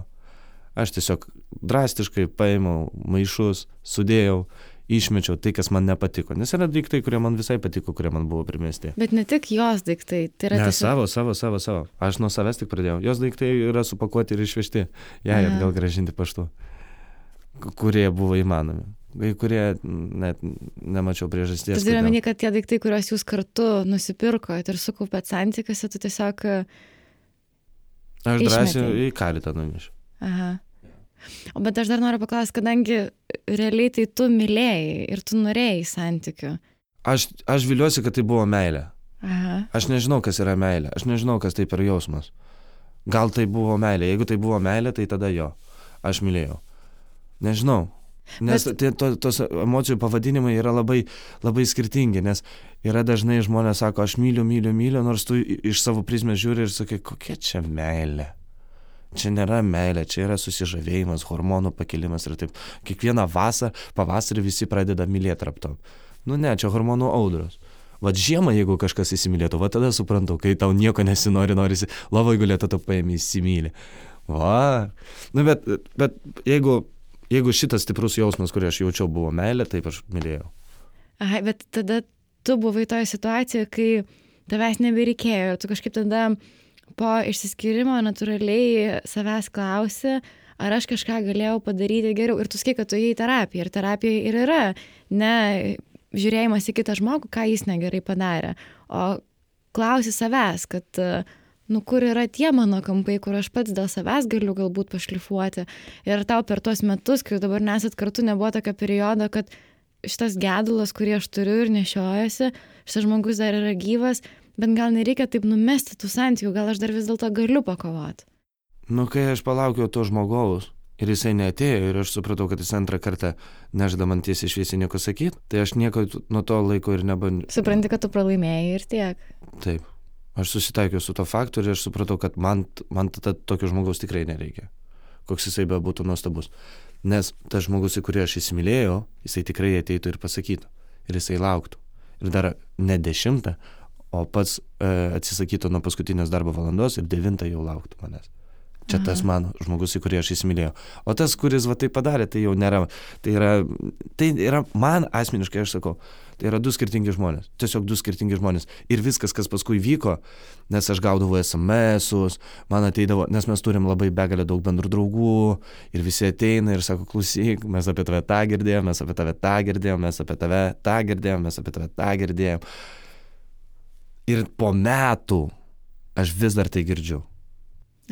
aš tiesiog drastiškai paėmiau maišus, sudėjau išmečiau tai, kas man nepatiko. Nes yra daiktai, kurie man visai patiko, kurie man buvo primesti. Bet ne tik jos daiktai, tai yra... Ne, tiesiog... savo, savo, savo, savo. Aš nuo savęs tik pradėjau. Jos daiktai yra supakuoti ir išvežti. Jai ja, atgal gražinti paštu. Kurie buvo įmanomi. Kai kurie net nemačiau priežasties. Tu turi omeny, kad tie daiktai, kuriuos jūs kartu nusipirkote ir sukaupėt santykiuose, tu tiesiog... Aš drąsiai į karitą numišiu. Aha. O bet aš dar noriu paklausti, kadangi realiai tai tu mylėjai ir tu norėjai santykių. Aš, aš viliuosi, kad tai buvo meilė. Aha. Aš nežinau, kas yra meilė. Aš nežinau, kas tai per jausmas. Gal tai buvo meilė. Jeigu tai buvo meilė, tai tada jo. Aš mylėjau. Nežinau. Nes Bet... tie, to, tos emocijų pavadinimai yra labai, labai skirtingi, nes yra dažnai žmonės sako, aš myliu, myliu, myliu, nors tu iš savo prizmės žiūri ir sakai, kokia čia meilė. Čia nėra meilė, čia yra susižavėjimas, hormonų pakelimas ir taip. Kiekvieną vasarą, pavasarį visi pradeda mylėti raptom. Nu ne, čia hormonų audros. Vat žiemą, jeigu kažkas įsimylėtų, va tada suprantu, kai tau nieko nesinori, norisi, lavai gulėtų tu paėmė įsimylį. Va. Nu bet, bet jeigu, jeigu šitas stiprus jausmas, kurį aš jaučiau, buvo meilė, taip aš mylėjau. Aha, bet tada tu buvai toje situacijoje, kai tavęs nebereikėjo ir tu kažkaip tada po išsiskyrimo natūraliai savęs klausi, ar aš kažką galėjau padaryti geriau. Ir tu sakai, kad tu įėjai terapiją. Ir terapija ir yra ne žiūrėjimas į kitą žmogų, ką jis negerai padarė, o klausi savęs, kad, nu, kur yra tie mano kampai, kur aš pats dėl savęs galiu galbūt pašlifuoti. Ir tau per tuos metus, kai dabar nesat kartu, nebuvo tokio periodo, kad šitas gedulas, kurį aš turiu ir nešiojasi, šitas žmogus dar yra gyvas, bet gal nereikia taip numesti tų santykių, gal aš dar vis dėlto galiu pakovoti. Nu, kai aš palaukiau to žmogaus ir jisai netėjo ir aš supratau, kad jis antrą kartą nežda man tiesiai šviesiai nieko sakyti, tai aš nieko nuo to laiko ir nebandžiau. Supranti, kad tu pralaimėjai ir tiek. Taip. Aš susitaikiau su to faktu ir aš supratau, kad man, man tada tokio žmogaus tikrai nereikia. Koks jisai be būtų nuostabus. Nes tas žmogus, į kurį aš įsimylėjau, jisai tikrai ateitų ir pasakytų. Ir jisai lauktų. Ir dar ne dešimtą, o pats e, atsisakytų nuo paskutinės darbo valandos ir devintą jau lauktų manęs. Čia tas mano žmogus, į kurį aš įsimylėjau. O tas, kuris va tai padarė, tai jau nėra. Tai yra, tai yra man asmeniškai, aš sakau, tai yra du skirtingi žmonės. Tiesiog du skirtingi žmonės. Ir viskas, kas paskui vyko, nes aš gaudavau SMS-us, man ateidavo, nes mes turim labai begalę daug bendrų draugų ir visi ateina ir sako, klausyk, mes apie tave tą girdėjome, mes apie tave tą girdėjome, mes apie tave tą girdėjome, mes apie tave tą girdėjome. Ir po metų aš vis dar tai girdžiu.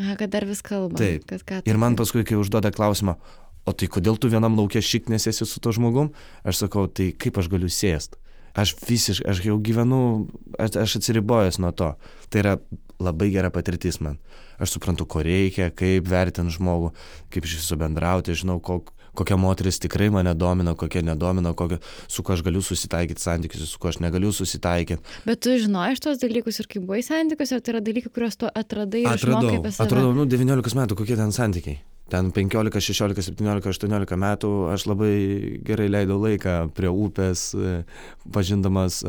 Aha, kad dar vis kalba. Taip. Kad ką, ir man paskui, kai užduoda klausimą, o tai kodėl tu vienam laukia šiknės esi su to žmogum, aš sakau, tai kaip aš galiu sėst? Aš visiškai, aš jau gyvenu, aš, aš atsiribojęs nuo to. Tai yra labai gera patirtis man. Aš suprantu, ko reikia, kaip vertinti žmogų, kaip iš viso bendrauti, žinau, kok, kokia moteris tikrai mane domina, kokia nedomina, kokia, su kuo aš galiu susitaikyti santykius, su kuo aš negaliu susitaikyti. Bet tu žinojai šitos dalykus ir kaip buvai santykius, ar tai yra dalykai, kuriuos tu atradai Atradau, atradau, nu, 19 metų, kokie ten santykiai. Ten 15, 16, 17, 18 metų aš labai gerai leidau laiką prie upės, e, pažindamas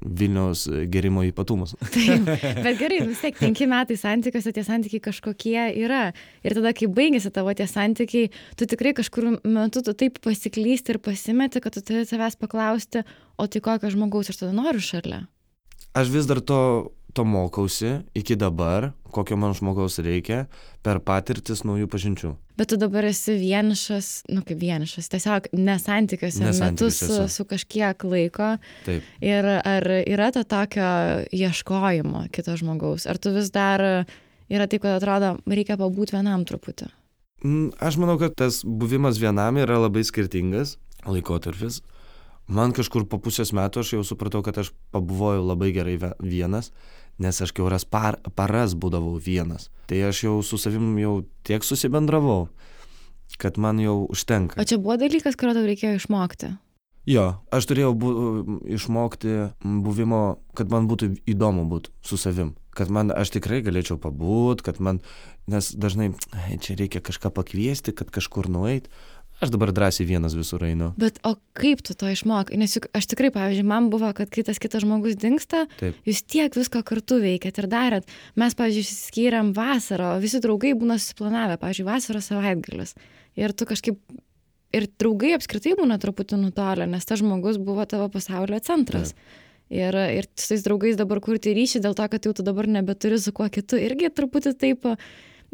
Vilniaus gerimo ypatumus. Taip, bet gerai, vis tiek penki metai santykiuose tie santykiai kažkokie yra. Ir tada, kai baigėsi tavo tie santykiai, tu tikrai kažkur metu tu taip pasiklysti ir pasimeti, kad tu turi savęs paklausti, o tai kokio žmogaus aš tada noriu šalia. Aš vis dar to, to mokausi iki dabar, kokio man žmogaus reikia, per patirtis naujų pažinčių. Bet tu dabar esi vienišas, nu kaip vienišas, tiesiog Ne metus santykiuose su, esu. su kažkiek laiko. Taip. Ir ar yra to tokio ieškojimo kito žmogaus? Ar tu vis dar yra taip, kad atrodo, reikia pabūti vienam truputį? Mm, Aš manau, kad tas buvimas vienam yra labai skirtingas laikotarpis. Man kažkur po pusės metų aš jau supratau, kad aš pabuvojau labai gerai vienas, nes aš kiauras par, paras būdavau vienas. Tai aš jau su savim jau tiek susibendravau, kad man jau užtenka. O čia buvo dalykas, kurio tau reikėjo išmokti. Jo, aš turėjau bu, išmokti buvimo, kad man būtų įdomu būti su savim. Kad man, aš tikrai galėčiau pabūt, kad man, nes dažnai, ai, čia reikia kažką pakviesti, kad kažkur nueit. Aš dabar drąsiai vienas visur einu. Bet o kaip tu to išmokai? Nes juk aš tikrai, pavyzdžiui, man buvo, kad kai tas kitas žmogus dinksta, Taip. jūs tiek visko kartu veikėt ir darėt. Mes, pavyzdžiui, išsiskyrėm vasarą, o visi draugai būna susiplanavę, pavyzdžiui, vasaros savaitgalis. Ir tu kažkaip, ir draugai apskritai būna truputį nutolę, nes tas žmogus buvo tavo pasaulio centras. Ir, ir su tais draugais dabar kurti ryšį dėl to, kad jau tu dabar nebeturi su kuo kitu. Irgi truputį taip.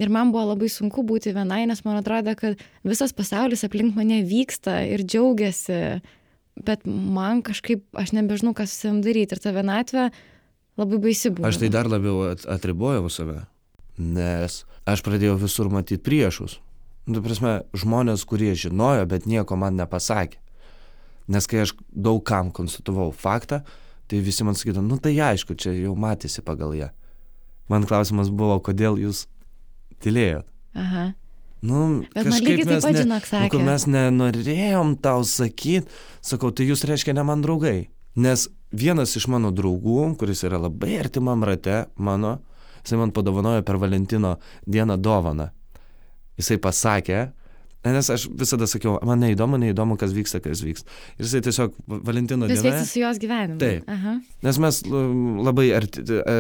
Ir man buvo labai sunku būti vienai, nes man atrodo, kad visas pasaulis aplink mane vyksta ir džiaugiasi, bet man kažkaip, aš nebežinau, ką su savim daryti. Ir ta vienatvė labai baisi buvo. Aš tai dar labiau at, atribojau save, nes aš pradėjau visur matyti priešus. Nu, ta prasme, žmonės, kurie žinojo, bet nieko man nepasakė. Nes kai aš daug kam konstatavau faktą, tai visi man sakydavo, nu tai aišku, čia jau matėsi pagal ją. Man klausimas buvo, kodėl jūs tylėjot. Aha. Nu, Bet man lygiai taip pat, žinok, nu, sakė. kad mes nenorėjom tau sakyti, sakau, tai jūs reiškia ne man draugai. Nes vienas iš mano draugų, kuris yra labai artimam rate mano, jisai man padovanojo per Valentino dieną dovaną. Jisai pasakė, nes aš visada sakiau, man neįdomu, neįdomu, kas vyksta, kas vyksta. Ir jisai tiesiog Valentino Vis dieną. vyksta su jos gyvenimu. Taip. Aha. Nes mes labai arti, e,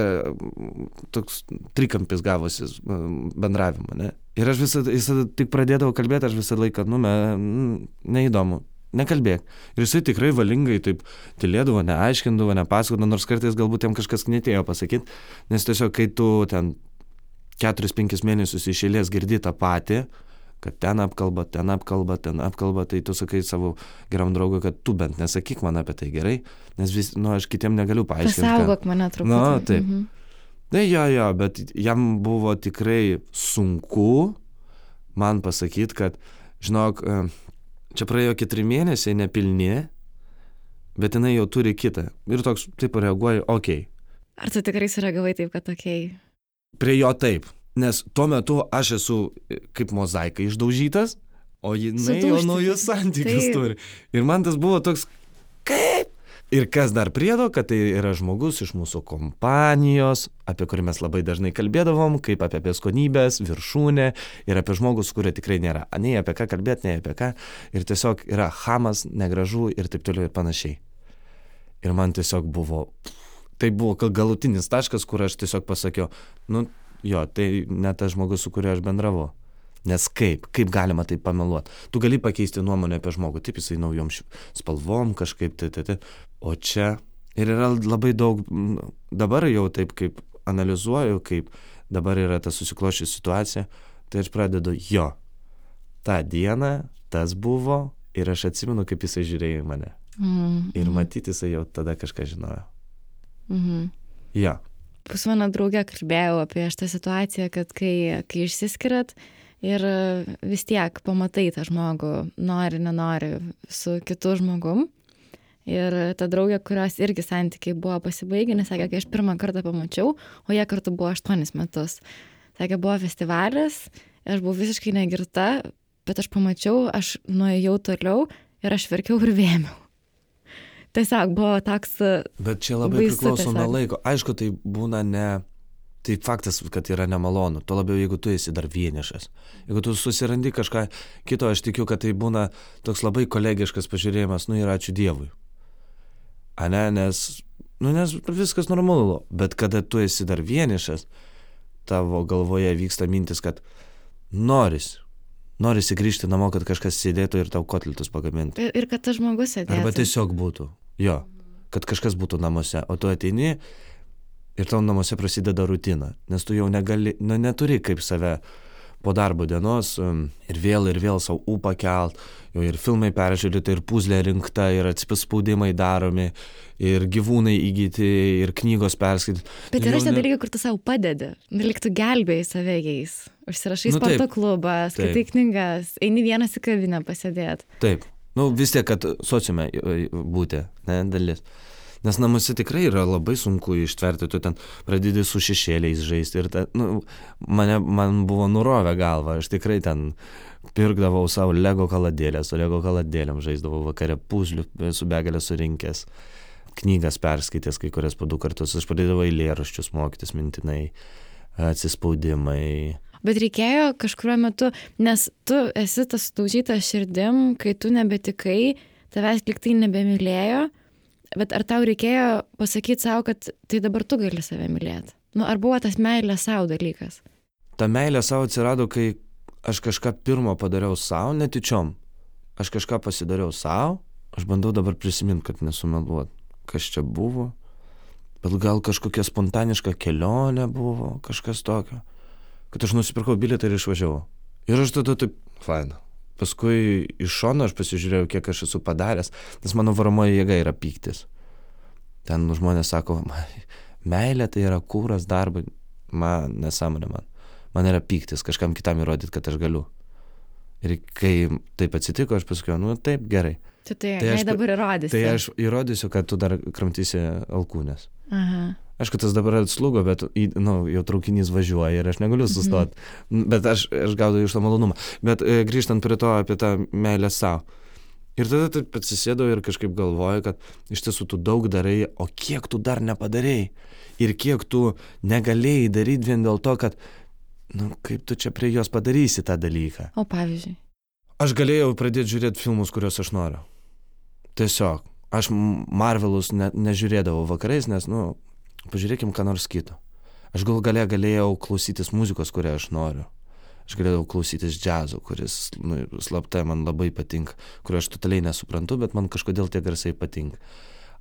toks trikampis gavosi bendravimo, ne? Ir aš visada, visada tik pradėdavau kalbėti, aš visą laiką, nu, me, neįdomu, nekalbėk. Ir jisai tikrai valingai taip tylėdavo, neaiškindavo, nepasakodavo, nors kartais galbūt jam kažkas netėjo pasakyti, nes tiesiog kai tu ten 4-5 mėnesius iš eilės girdi tą patį, kad ten apkalba, ten apkalba, ten apkalba, tai tu sakai savo geram draugui, kad tu bent nesakyk man apie tai gerai, nes vis, nu, aš kitiem negaliu paaiškinti. Pasaugok mane truputį. Nu, taip. Mhm. Na, jo, jo, bet jam buvo tikrai sunku man pasakyti, kad, žinok, e, čia praėjo keturi mėnesiai nepilni, bet jinai jau turi kitą. Ir toks, taip reaguoji, okei. Okay. Ar tu tikrai sureagavai taip, kad tokiai? Prie jo taip, nes tuo metu aš esu e, kaip mozaika išdaužytas, o jinai jau naujus santykius Taip. turi. Ir man tas buvo toks, kaip? Ir kas dar priedo, kad tai yra žmogus iš mūsų kompanijos, apie kurį mes labai dažnai kalbėdavom, kaip apie beskonybės, viršūnę ir apie žmogus, kurio tikrai nėra. Nei apie ką kalbėti, nei apie ką. Ir tiesiog yra hamas, negražu ir taip toliau ir panašiai. Ir man tiesiog buvo, tai buvo gal galutinis taškas, kur aš tiesiog pasakiau, nu jo, tai ne tas žmogus, su kuriuo aš bendravau. Nes kaip, kaip galima tai pameluoti? Tu gali pakeisti nuomonę apie žmogų, taip jisai naujom spalvom kažkaip, tai, tai, tai. O čia ir yra labai daug, dabar jau taip kaip analizuoju, kaip dabar yra ta susikloščių situacija, tai aš pradedu jo. Ta diena tas buvo ir aš atsimenu, kaip jisai žiūrėjo į mane. Mm, Ir matyti jisai jau tada kažką žinojo. Mhm. Ja. Pas mano draugę kalbėjau apie šitą situaciją, kad kai, kai išsiskiriat ir vis tiek pamatai tą žmogų, nori, nenori, su kitu žmogum. Ir ta draugė, kurios irgi santykiai buvo pasibaigę, nes sakė, kai aš pirmą kartą pamačiau, o jie kartu buvo aštuonis metus. Sakė, buvo festivalis, aš buvau visiškai negirta, bet aš pamačiau, aš nuėjau toliau ir aš verkiau ir vėmiau. Tiesiog buvo toks. Bet čia labai priklauso nuo tiesiog. laiko. Aišku, tai būna ne. Tai faktas, kad yra nemalonu. Tuo labiau, jeigu tu esi dar vienišas. Jeigu tu susirandi kažką kito, aš tikiu, kad tai būna toks labai kolegiškas pažiūrėjimas, nu ir ačiū Dievui. A ne, nes, nu nes viskas normalu. Bet kada tu esi dar vienišas, tavo galvoje vyksta mintis, kad noris. Norisi grįžti namo, kad kažkas sėdėtų ir tau kotletus pagamintų. Ir, kad tas žmogus sėdėtų. Arba tiesiog būtų. Jo. Kad kažkas būtų namuose. O tu ateini ir tau namuose prasideda rutina. Nes tu jau negali, nu, neturi kaip save po darbo dienos um, ir vėl ir vėl savo upą kelt. Jau ir filmai peržiūrėti, ir puzlė rinkta, ir atsispaudimai daromi, ir gyvūnai įgyti, ir knygos perskaityti. Bet yra šitie ne- dalykai, kur tu savo padedi. Neliktų gelbėjai save jais. Užsirašai Nu, nu, sporto taip. klubą, skaitai knygas, eini vienas į kavinę pasėdėti. Taip. Nu, vis tiek, kad sociume e, būti, ne, dalis. Nes namuose tikrai yra labai sunku ištverti, tu ten pradedi su šešėliais žaisti ir ta, nu, mane, man buvo nurovę galvą, aš tikrai ten pirkdavau savo Lego kaladėlę, su Lego kaladėlėm žaisdavau vakare puzlių su begalė surinkęs, knygas perskaitęs kai kurias po du kartus, aš pradėdavau eilėraščius mokytis mintinai, atsispaudimai. Bet reikėjo kažkurio metu, nes tu esi tas sudaužytas širdim, kai tu nebetikai, tavęs liktai nebemylėjo, bet ar tau reikėjo pasakyti savo, kad tai dabar tu gali save mylėti? Nu, ar buvo tas meilė savo dalykas? ta meilė savo atsirado, kai aš kažką pirmo padariau savo, netyčiom. Aš kažką pasidariau savo, aš bandau dabar prisiminti, kad nesumeluot, kas čia buvo. Bet gal kažkokia spontaniška kelionė buvo, kažkas tokio. Kad aš nusipirkau bilietą ir išvažiavau. Ir aš tada taip, faina. Paskui iš šono aš pasižiūrėjau, kiek aš esu padaręs, nes mano varomoji jėga yra pyktis. Ten žmonės sako, "Ma- meilė tai yra kūras darbui. Man nesąmonė man. Man yra pyktis kažkam kitam įrodyti, kad aš galiu. Ir kai taip atsitiko, aš pasakiau, nu taip, gerai. Tai tai, Tai aš dabar įrodysi. Tai aš įrodysiu, kad tu dar kramtysi alkūnės. Aha. Aišku, tas dabar atslūgo, bet į, nu, jau traukinys važiuoja ir aš negaliu. Mhm. Bet aš, aš gaudau iš to malonumą. Bet e, grįžtant prie to apie tą meilę savo. Ir tada taip atsisėdau ir kažkaip galvoju, kad iš tiesų tu daug darai, o kiek tu dar nepadarėjai. Ir kiek tu negalėjai daryti vien dėl to, kad, nu, kaip tu čia prie jos padarysi tą dalyką. O pavyzdžiui. Aš galėjau pradėti žiūrėti filmus, kuriuos aš noriu. Tiesiog. Aš Marvelus ne, nežiūrėdavau vakarais, nes, nu, pažiūrėkim, ką nors kito. Aš gal galė, galėjau klausytis muzikos, kurią aš noriu. Aš galėjau klausytis džiazo, kuris nu, slapta man labai patinka, kurio aš totaliai nesuprantu, bet man kažkodėl tie garsai patinka.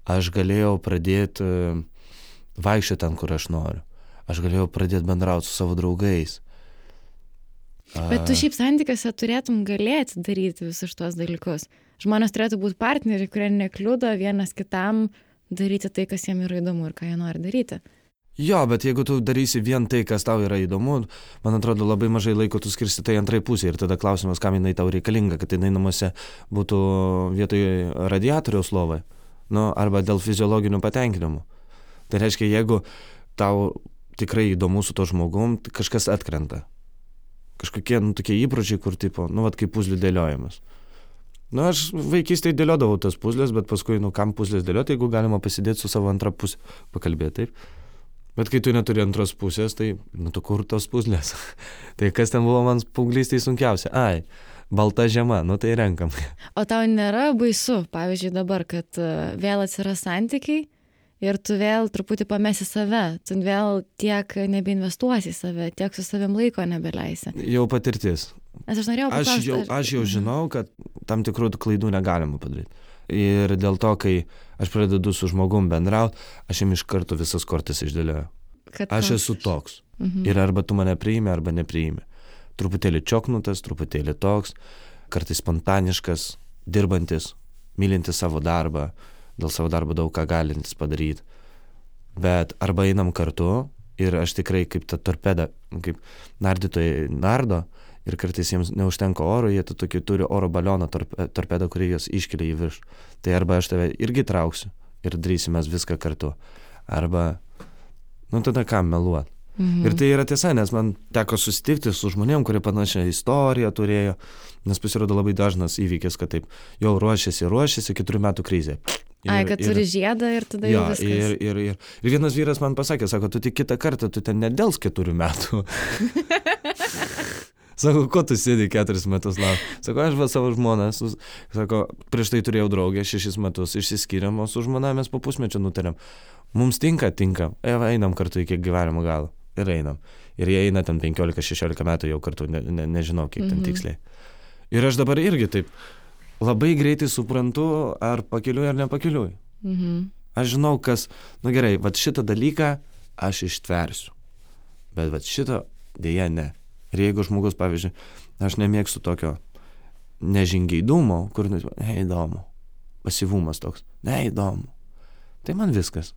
Aš galėjau pradėti vaikščioti ten, kur aš noriu. Aš galėjau pradėti bendrauti su savo draugais. Bet tu šiaip santykiuose turėtum galėti daryti visus šitos dalykus. Žmonės turėtų būti partneriai, kurie nekliudo vienas kitam daryti tai, kas jiem yra įdomu ir ką jie nori daryti. Jo, bet jeigu tu darysi vien tai, kas tau yra įdomu, man atrodo labai mažai laiko tu skirsi tai antrai pusė ir tada klausimas, kam jinai tau reikalinga, kad jinai namuose būtų vietoj radiatoriaus lovai, nu, arba dėl fiziologinių patenkinimų. Tai reiškia, jeigu tau tikrai įdomu su to žmogum, kažkas atkrenta. Kažkokie, nu, tokie įpročiai, kur, tipo, nu, vad kaip puzlių dėliojimas. Nu, aš vaikystėje dėliodavau tas puzlės, bet paskui, nu, kam puzlės dėlioti, jeigu galima pasidėti su savo antra pusė, pakalbėti taip. Bet kai tu neturi antros pusės, tai, nu, tu kur tos puzlės. tai kas ten buvo man paauglystėje sunkiausia? Ai, balta žiema, nu tai renkam. O tau nėra baisu, pavyzdžiui, dabar, kad e, vėl atsiras santykiai ir tu vėl truputį pamesi save, tu vėl tiek nebeinvestuosi į save, tiek su savim laiko nebeleisi. Jau patirtis. Nes aš norėjau Aš paklausti. jau, aš jau žinau, kad tam tikrų klaidų negalima padaryti. Ir dėl to, kai aš pradedu su žmogum bendrauti, aš jam iš karto visas kortas išdėlioju. kad Aš esu toks. Mhm. Ir arba tu mane priimi, arba nepriimi. Truputėlį čioknutas, truputėlį toks, kartais spontaniškas, dirbantis, mylintis savo darbą, dėl savo darbo daug ką galintis padaryti. Bet arba einam kartu ir aš tikrai kaip ta torpeda, kaip nardytojai nardo Ir kartais jiems neužtenka oro, jie tokį turi oro balioną torpe, torpedą, kurį jos iškelia į viršų. Tai arba aš tave irgi trauksiu ir darysime viską kartu. Arba, nu tada kam meluot. Mhm. Ir tai yra tiesa, nes man teko susitikti su žmonėm, kurie panašią istoriją turėjo, nes pasirodo labai dažnas įvykis, kad taip, jau ruošiasi, ruošiasi, keturių metų krizė. Ir, Ai, kad ir, turi žiedą ir tada jo, jau viskas. Ir, ir, ir, ir vienas vyras man pasakė, sako, tu tik kitą kartą, tu ten nedėls keturių metų. Sako, ko tu sėdi keturis metus lauk? Sako, aš va savo žmoną, su, sako, prieš tai turėjau draugę šešis metus, išsiskyrėm, o su žmona mes po pusmečio nutarėm. Mums tinka, tinka, e, einam kartu iki gyvenimo galo. Ir einam. Ir jie eina ten 15-16 metų jau kartu, ne, ne, nežinau kiek ten mhm. tiksliai. Ir aš dabar irgi taip labai greitai suprantu, ar pakeliui ar nepakeliui. Mhm. Aš žinau, kas, nu gerai, va šitą dalyką aš ištversiu. Bet va šito dėja ne. Ir jeigu žmogus, pavyzdžiui, aš nemėgstu tokio nežingeidumo, kur, neįdomu, pasyvumas toks, neįdomu, tai man viskas.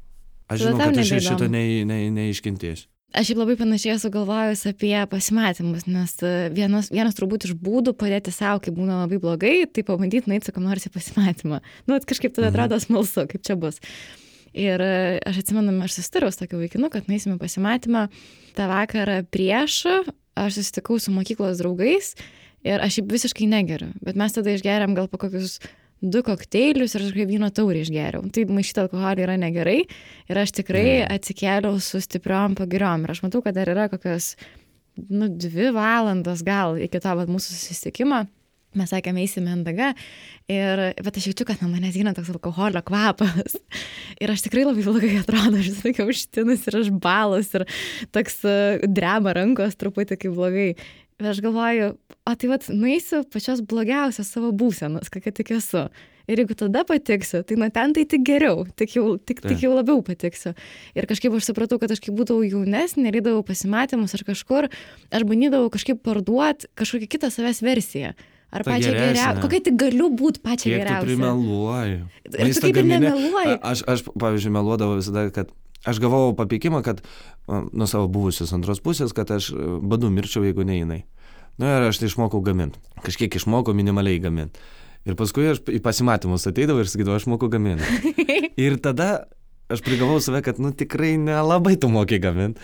Aš žinau, kad aš šito ne, ne, neiškentėsiu. Aš jau labai panašiai esu galvojus apie pasimatymus, nes e, vienas, vienas turbūt iš būdų padėti savo, kai būna labai blogai, tai pabandyti nueiti su kam nors į pasimatymą. Nu, kažkaip tada mhm. atrodo smalsu, kaip čia bus. Ir e, aš atsimenu, aš susitariau su tokiu vaikinu, kad nueisime pasimatymą tą vakarą prieš aš susitikau su mokyklos draugais ir aš jį visiškai negeriu, bet mes tada išgeriam gal po kokius du kokteilius ir aš kaip vyno taurį išgeriau. Tai maišyti alkoholį yra negerai ir aš tikrai atsikėliau su stipriom pagiriom ir aš matau, kad dar yra kokios, nu, dvi valandas gal iki to mūsų susitikimo mes sakėme, eisime NDG, ir, bet aš jaučiu, kad nuo manęs eina toks alkoholio kvapas. Ir aš tikrai labai blogai atrodo, aš tokia užtinus ir aš balas ir toks uh, dreba rankos truputį kaip blogai. Ir aš galvoju, o tai vad, nueisiu pačios blogiausios savo būsenos, kokia tik esu. Ir jeigu tada patiksiu, tai nuo ten tai tik geriau, tik jau, tik, tik jau labiau patiksiu. Ir kažkaip aš supratau, kad aš kai būdavau jaunesnė, rydavau pasimatymus ar kažkur, aš bandydavau kažkaip parduoti kažkokią kitą savęs versiją. Ar pačią geriausią? Kokia tik galiu būti pačią Kiek geriausią? Tu primeluoji. Ir tu kaip ir nemeluoji. Aš, aš, pavyzdžiui, meluodavau visada, kad aš gavau papykimą, kad nuo savo buvusios antros pusės, kad aš badu mirčiau, jeigu ne jinai. Na nu, ir aš tai išmokau gaminti. Kažkiek išmokau minimaliai gaminti. Ir paskui aš į pasimatymus ateidavau ir sakydavau, aš moku gaminti. ir tada aš prigavau save, kad, nu, tikrai nelabai tu moki gaminti.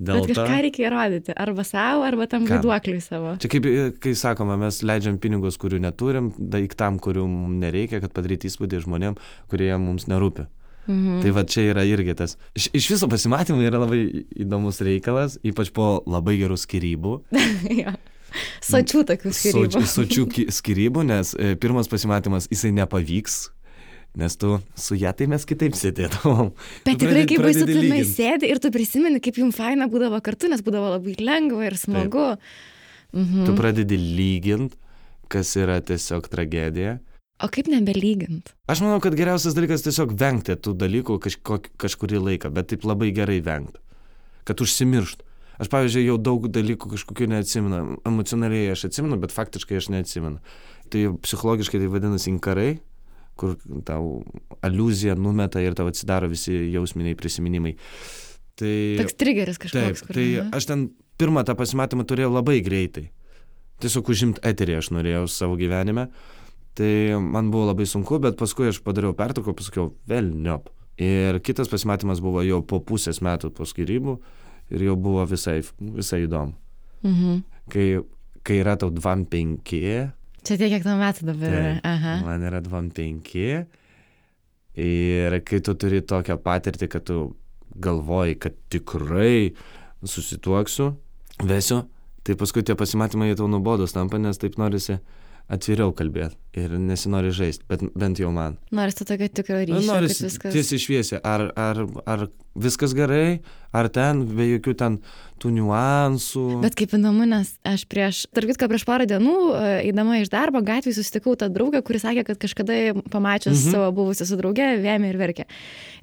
Dėl Bet kažką reikia įrodyti, arba savo, arba tam vaiduokliui savo. Čia kaip, e, kai sakoma, mes leidžiam pinigus, kurių neturim, daiktam, kurių mums nereikia, kad padaryti įspūdį žmonėm, kurie mums nerūpi. Mhm. Tai va čia yra irgi tas. Iš, iš viso pasimatymų yra labai įdomus reikalas, ypač po labai gerų skirybų. ja. Sočių tokių skirybų. Sočių skirybų, nes e, pirmas pasimatymas jisai nepavyks, Nes tu su ją tai mes kitaip sėdėdavom. Bet tikrai, kaip baisu, tu mes sėdė ir tu prisimeni, kaip jums faina būdavo kartu, nes būdavo labai lengva ir smagu. Mhm. Tu pradedi lygint, kas yra tiesiog tragedija. O kaip nebelygint? Aš manau, kad geriausias dalykas tiesiog vengti tų dalykų kažko, kažkurį laiką, bet taip labai gerai vengti. Kad užsimiršt. Aš, pavyzdžiui, jau daug dalykų kažkokių neatsimenu. Emocionaliai aš atsimenu, bet faktiškai aš neatsimenu. Tai psichologiškai tai vadinasi inkarai kur tau aluzija numeta ir tau atsidaro visi jausminiai prisiminimai. Tai, Toks trigeris kažkoks. Taip, tai ne? aš ten pirmą tą pasimatymą turėjau labai greitai. Tiesiog užimti eterį aš norėjau savo gyvenime. Tai man buvo labai sunku, bet paskui aš padariau pertrauką, pasakiau, vėl niop. Ir kitas pasimatymas buvo jau po pusės metų po skirybų ir jau buvo visai, visai įdomu. Mhm. Kai, kai yra tau 25, Čia tiek, kiek tau metų dabar yra. Aha. Man yra 25. Ir kai tu turi tokią patirtį, kad tu galvoji, kad tikrai susituoksiu, vesiu, tai paskui tie pasimatymai tau nuobodus tampa, nes taip norisi atviriau kalbėti ir nesinori žaisti, bet bent jau man. Norisi tokio tikro ryšio. Norisi viskas... tiesiai šviesiai, ar, ar, ar viskas gerai, ar ten, be jokių ten tų niuansų. Bet kaip įdomu, nes aš prieš, tarp kitko, prieš porą dienų, e, eidama iš darbo, gatvėje susitikau tą draugą, kuris sakė, kad kažkada pamačius mhm. savo buvusią su drauge, vėmė ir verkė.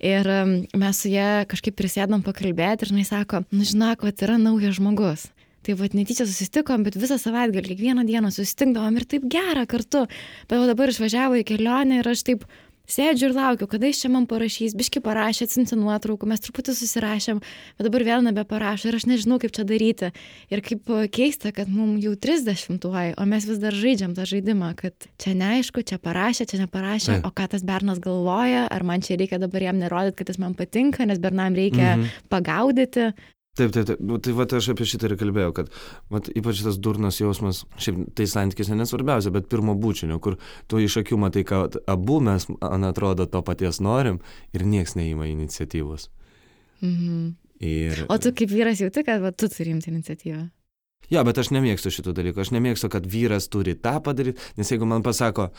Ir mes su ją kažkaip prisėdom pakalbėti ir jinai sako, nu žinok, kad yra naujas žmogus. Tai vad netyčia susitikom, bet visą savaitgalį, kiekvieną dieną susitikdavom ir taip gera kartu. Bet dabar išvažiavo į kelionę ir aš taip Sėdžiu ir laukiu, kada jis čia man parašys, biški parašė, atsinti nuotraukų, mes truputį susirašėm, bet dabar vėl nebeparašo ir aš nežinau, kaip čia daryti. Ir kaip keista, kad mums jau 30 tuoj, o mes vis dar žaidžiam tą žaidimą, kad čia neaišku, čia parašė, čia neparašė, o ką tas bernas galvoja, ar man čia reikia dabar jam nerodyti, kad jis man patinka, nes bernam reikia mhm. pagaudyti. Taip, taip, taip. Nu, tai va, aš apie šitą ir kalbėjau, kad va, ypač tas durnas jausmas, šiaip tai santykis nesvarbiausia, bet pirmo būčinio, kur tu iš akių matai, kad abu mes, man atrodo, to paties norim ir nieks neįma iniciatyvos. Mhm. Ir... O tu kaip vyras jauti, kad va, tu turi imti iniciatyvą? Ja, bet aš nemėgstu šitų dalykų. Aš nemėgstu, kad vyras turi tą padaryti, nes jeigu man pasako,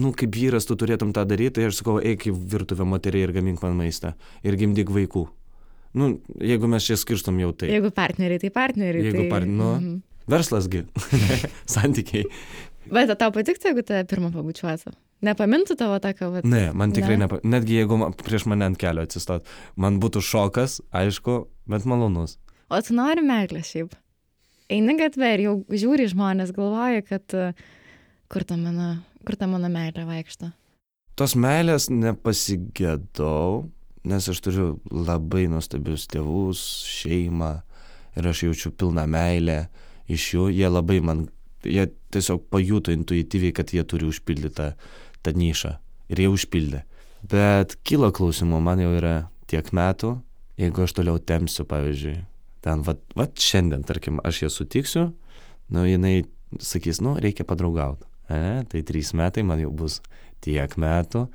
nu, kaip vyras tu turėtum tą daryti, tai aš sakau, eik į virtuvę moteriai ir gamink man maistą ir gimdyk vaikų. Nu, jeigu mes čia skirstom jau tai. Jeigu partneriai, tai partneriai. Jeigu tai... par... nu, -hmm. verslasgi, santykiai. Bet tau patiktų, jeigu tave pirmą pabučiuotų? Nepamintų tavo tą kavą? Ne, man tikrai ne. nepa... Netgi jeigu man, prieš mane ant kelio atsistot, man būtų šokas, aišku, bet malonus. O tu nori meilės šiaip? Eini gatvė ir jau žiūri žmonės, galvoja, kad kur ta mano, kur ta mano meilė vaikšto. Tos meilės nepasigėdau, nes aš turiu labai nuostabius tėvus, šeimą ir aš jaučiu pilną meilę iš jų. Jie labai man, jie tiesiog pajuto intuityviai, kad jie turi užpildyti tą, tą nišą. Ir jie užpildė. Bet kilo klausimų, man jau yra tiek metų, jeigu aš toliau temsiu, pavyzdžiui, ten, va, va šiandien, tarkim, aš ją sutiksiu, nu, jinai sakys, nu, reikia padraugauti. E, tai trys metai, man jau bus tiek metų,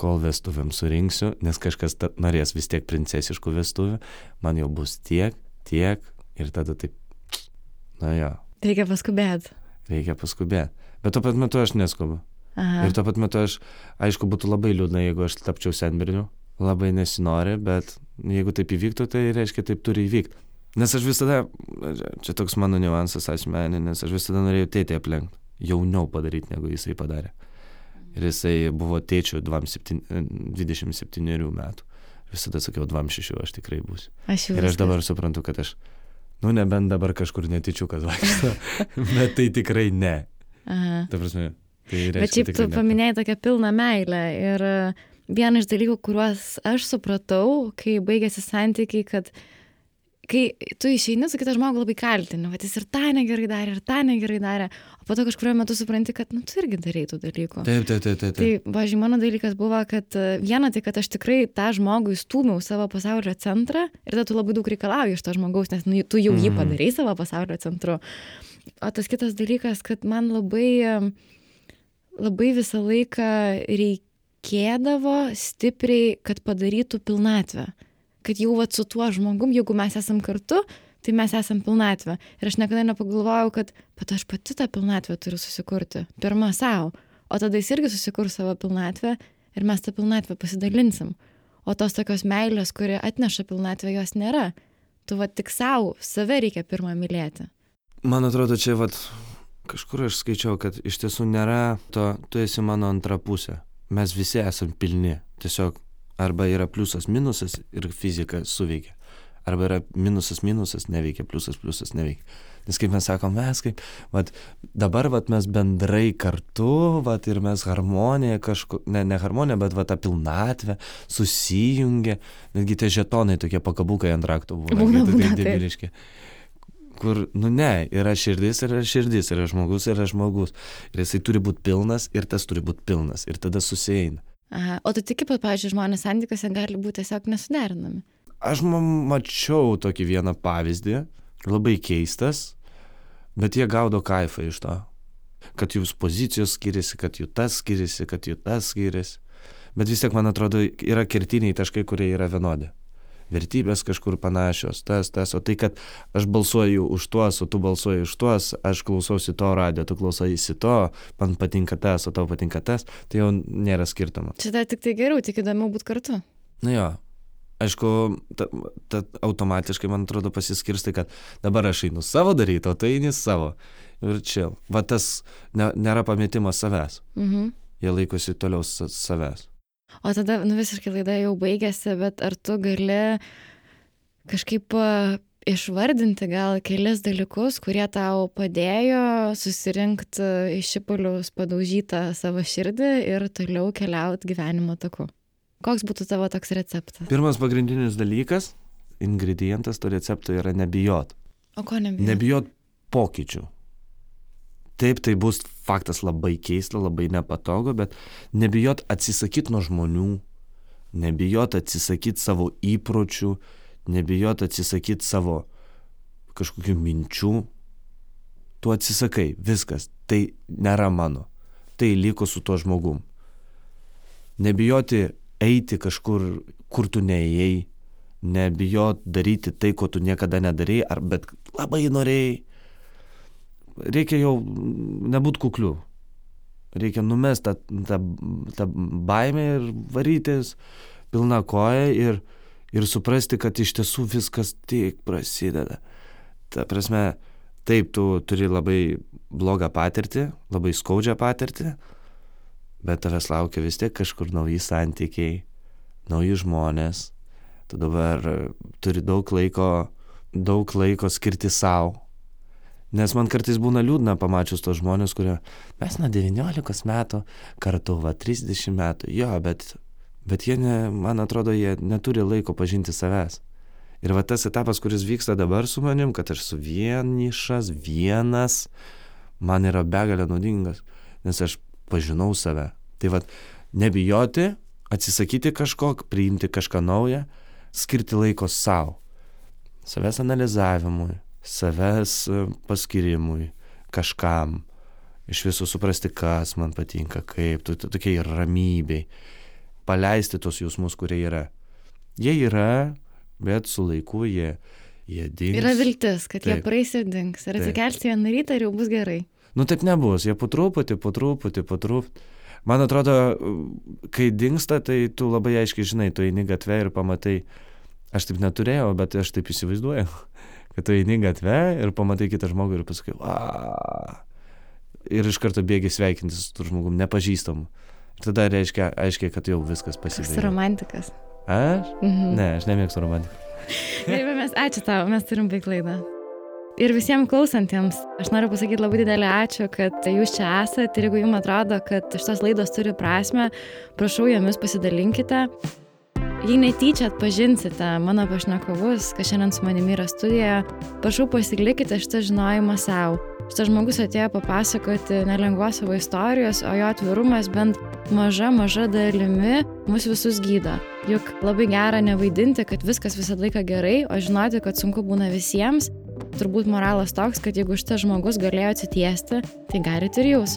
kol vestuvėm surinksiu, nes kažkas norės vis tiek princesiškų vestuvių, man jau bus tiek, tiek ir tada taip, na jo. Reikia paskubėti. Reikia paskubėti. Bet tuo pat metu aš neskubu. Aha. Ir tuo pat metu aš, aišku, būtų labai liūdna, jeigu aš tapčiau senberniu, labai nesinori, bet jeigu taip įvyktų, tai reiškia, taip turi įvykti. Nes aš visada, čia toks mano niuansas asmeninis, aš visada norėjau tėtį aplenkti, jauniau padaryti, negu jisai padarė. Ir jisai buvo tėčiu 27 metų. Visada sakiau, 26 aš tikrai būsiu. Aš. Ir aš dabar suprantu, kad aš, nu nebent dabar kažkur netyčiukas vaikšto, bet tai tikrai ne. Aha. Ta prasme, tai reiškia. Bet šiaip tu paminėjai tokią pilną meilę. Ir vienas iš dalykų, kuriuos aš supratau, kai baigėsi santykiai, kad kai tu išeini su kitą žmogų labai kaltini, va jis ir tą negerai darė, ir tą negerai darė, o po to kažkurio metu supranti, kad, nu, tu irgi darai tų dalykų. Tai, važiuoju, mano dalykas buvo, kad e, viena tai, kad aš tikrai tą žmogų įstūmiau savo pasaulio centrą ir tada tu labai daug reikalauji iš to žmogaus, nes nu, tu jau jį mhm. padarai savo pasaulio centru. O tas kitas dalykas, kad man labai, labai visą laiką reikėdavo stipriai, kad padarytų pilnatvę kad jau vat su tuo žmogum, jeigu mes esam kartu, tai mes esam pilnatvė. Ir aš niekada nepagalvojau, kad, bet aš pati tą pilnatvę turiu susikurti. Pirmą savo. O tada jis irgi susikurs savo pilnatvę ir mes tą pilnatvę pasidalinsim. O tos tokios meilės, kuri atneša pilnatvę, jos nėra. Tu va tik savo, save reikia pirmą mylėti. Man atrodo, čia vat kažkur aš skaičiau, kad iš tiesų nėra to, tu esi mano antra pusė. Mes visi esam pilni. Tiesiog Arba yra pliusas minusas ir fizika suveikia. Arba yra minusas minusas neveikia, pliusas pliusas neveikia. Nes kaip mes sakom, mes kaip, vat, dabar vat, mes bendrai kartu, vat, ir mes harmoniją kažkur, ne, ne harmoniją, bet vat, tą pilnatvę susijungia, netgi tie žetonai tokie pakabukai ant raktų būna. Būna, tai būna, taip dideliški. Kur, nu ne, yra širdis, yra širdis, yra žmogus, yra žmogus. Ir jisai turi būti pilnas ir tas turi būti pilnas. Ir tada susieina. Aha. O tu tiki, kad, pavyzdžiui, žmonės santykiuose gali būti tiesiog nesuderinami? Aš mačiau tokį vieną pavyzdį, labai keistas, bet jie gaudo kaifą iš to. Kad jų pozicijos skiriasi, kad jų tas skiriasi, kad jų tas skiriasi. Bet vis tiek, man atrodo, yra kertiniai taškai, kurie yra vienodi vertybės kažkur panašios, tas, tas, o tai, kad aš balsuoju už tuos, o tu balsuoji už tuos, aš klausausi to radio, tu klausausi to, man patinka tas, o tau patinka tas, tai jau nėra skirtumo. Čia dar tik tai geriau, tik įdomiau būti kartu. Na jo. Aišku, ta, ta automatiškai, man atrodo, pasiskirstai, kad dabar aš einu savo daryti, o tai eini savo. Ir čia, va tas ne, nėra pametimas savęs. Mhm. Jie laikosi toliau savęs. O tada, nu visiškai laida jau baigėsi, bet ar tu gali kažkaip išvardinti gal kelis dalykus, kurie tau padėjo susirinkti iš šipulius padaužytą savo širdį ir toliau keliauti gyvenimo taku. Koks būtų tavo toks receptas? Pirmas pagrindinis dalykas, ingredientas to recepto yra nebijot. O ko nebijot? Nebijot pokyčių. Taip, tai bus faktas labai keista, labai nepatogu, bet nebijot atsisakyti nuo žmonių, nebijot atsisakyti savo įpročių, nebijot atsisakyti savo kažkokių minčių. Tu atsisakai, viskas, tai nėra mano, tai liko su tuo žmogum. Nebijoti eiti kažkur, kur tu neėjai, nebijot daryti tai, ko tu niekada nedarėjai, ar bet labai norėjai. Reikia jau nebūti kukliu. Reikia numest tą, tą, tą baimę ir varytis pilna koja ir, ir suprasti, kad iš tiesų viskas tik prasideda. Ta prasme, taip, tu turi labai blogą patirtį, labai skaudžią patirtį, bet tavęs laukia vis tiek kažkur nauji santykiai, nauji žmonės. Tu dabar turi daug laiko, daug laiko skirti savo. Nes man kartais būna liūdna pamačius tos žmonės, kurie mes nuo 19 metų kartu, va 30 metų, jo, bet, bet jie, ne, man atrodo, jie neturi laiko pažinti savęs. Ir va tas etapas, kuris vyksta dabar su manim, kad aš esu vienišas, vienas, man yra begalė naudingas, nes aš pažinau save. Tai vad, nebijoti, atsisakyti kažko, priimti kažką naują, skirti laiko savo, savęs analizavimui, savęs e, paskirimui, kažkam, iš viso suprasti, kas man patinka, kaip, tokiai ramybei, paleisti tos jausmus, kurie yra. Jie yra, bet su laiku jie, jie dings. Yra viltis, kad taip. jie praeis ir dings. Ir atsikelsi vieną rytą ir jau bus gerai. Nu taip nebus, jie po truputį, po truputį, po truputį. Man atrodo, kai dinksta, tai tu labai aiškiai žinai, tu eini gatvę ir pamatai, aš taip neturėjau, bet aš taip įsivaizduoju, kad tu eini gatvę ir pamatai kitą žmogų ir pasakai, a. Ir iš karto bėgi sveikintis su tu žmogum, nepažįstamu. Ir tada reiškia, aiškiai, kad jau viskas pasibaigė. Esi romantikas. Aš? Mhm. Ne, aš nemėgstu romantikos. Gerai, mes ačiū tau, mes turim baigti laidą. Ir visiems klausantiems, aš noriu pasakyti labai didelį ačiū, kad jūs čia esate ir jeigu jums atrodo, kad šitos laidos turi prasme, prašau jomis pasidalinkite. Jei netyčia atpažinsite mano pašnekovus, kas šiandien su manimi yra studijoje, prašau pasilikite šitą žinojimą savo. Šitas žmogus atėjo papasakoti nelengvos savo istorijos, o jo atvirumas bent maža, maža dalimi mus visus gydo. Juk labai gera nevaidinti, kad viskas visą laiką gerai, o žinoti, kad sunku būna visiems turbūt moralas toks, kad jeigu šitas žmogus galėjo atsitiesti, tai galite ir jūs.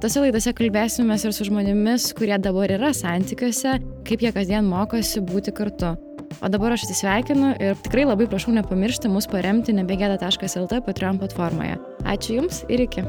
Kitose laidose kalbėsime ir su žmonėmis, kurie dabar yra santykiuose, kaip jie kasdien mokosi būti kartu. O dabar aš atsisveikinu ir tikrai labai prašau nepamiršti mus paremti nebegėda.lt Patreon platformoje. Ačiū Jums ir iki.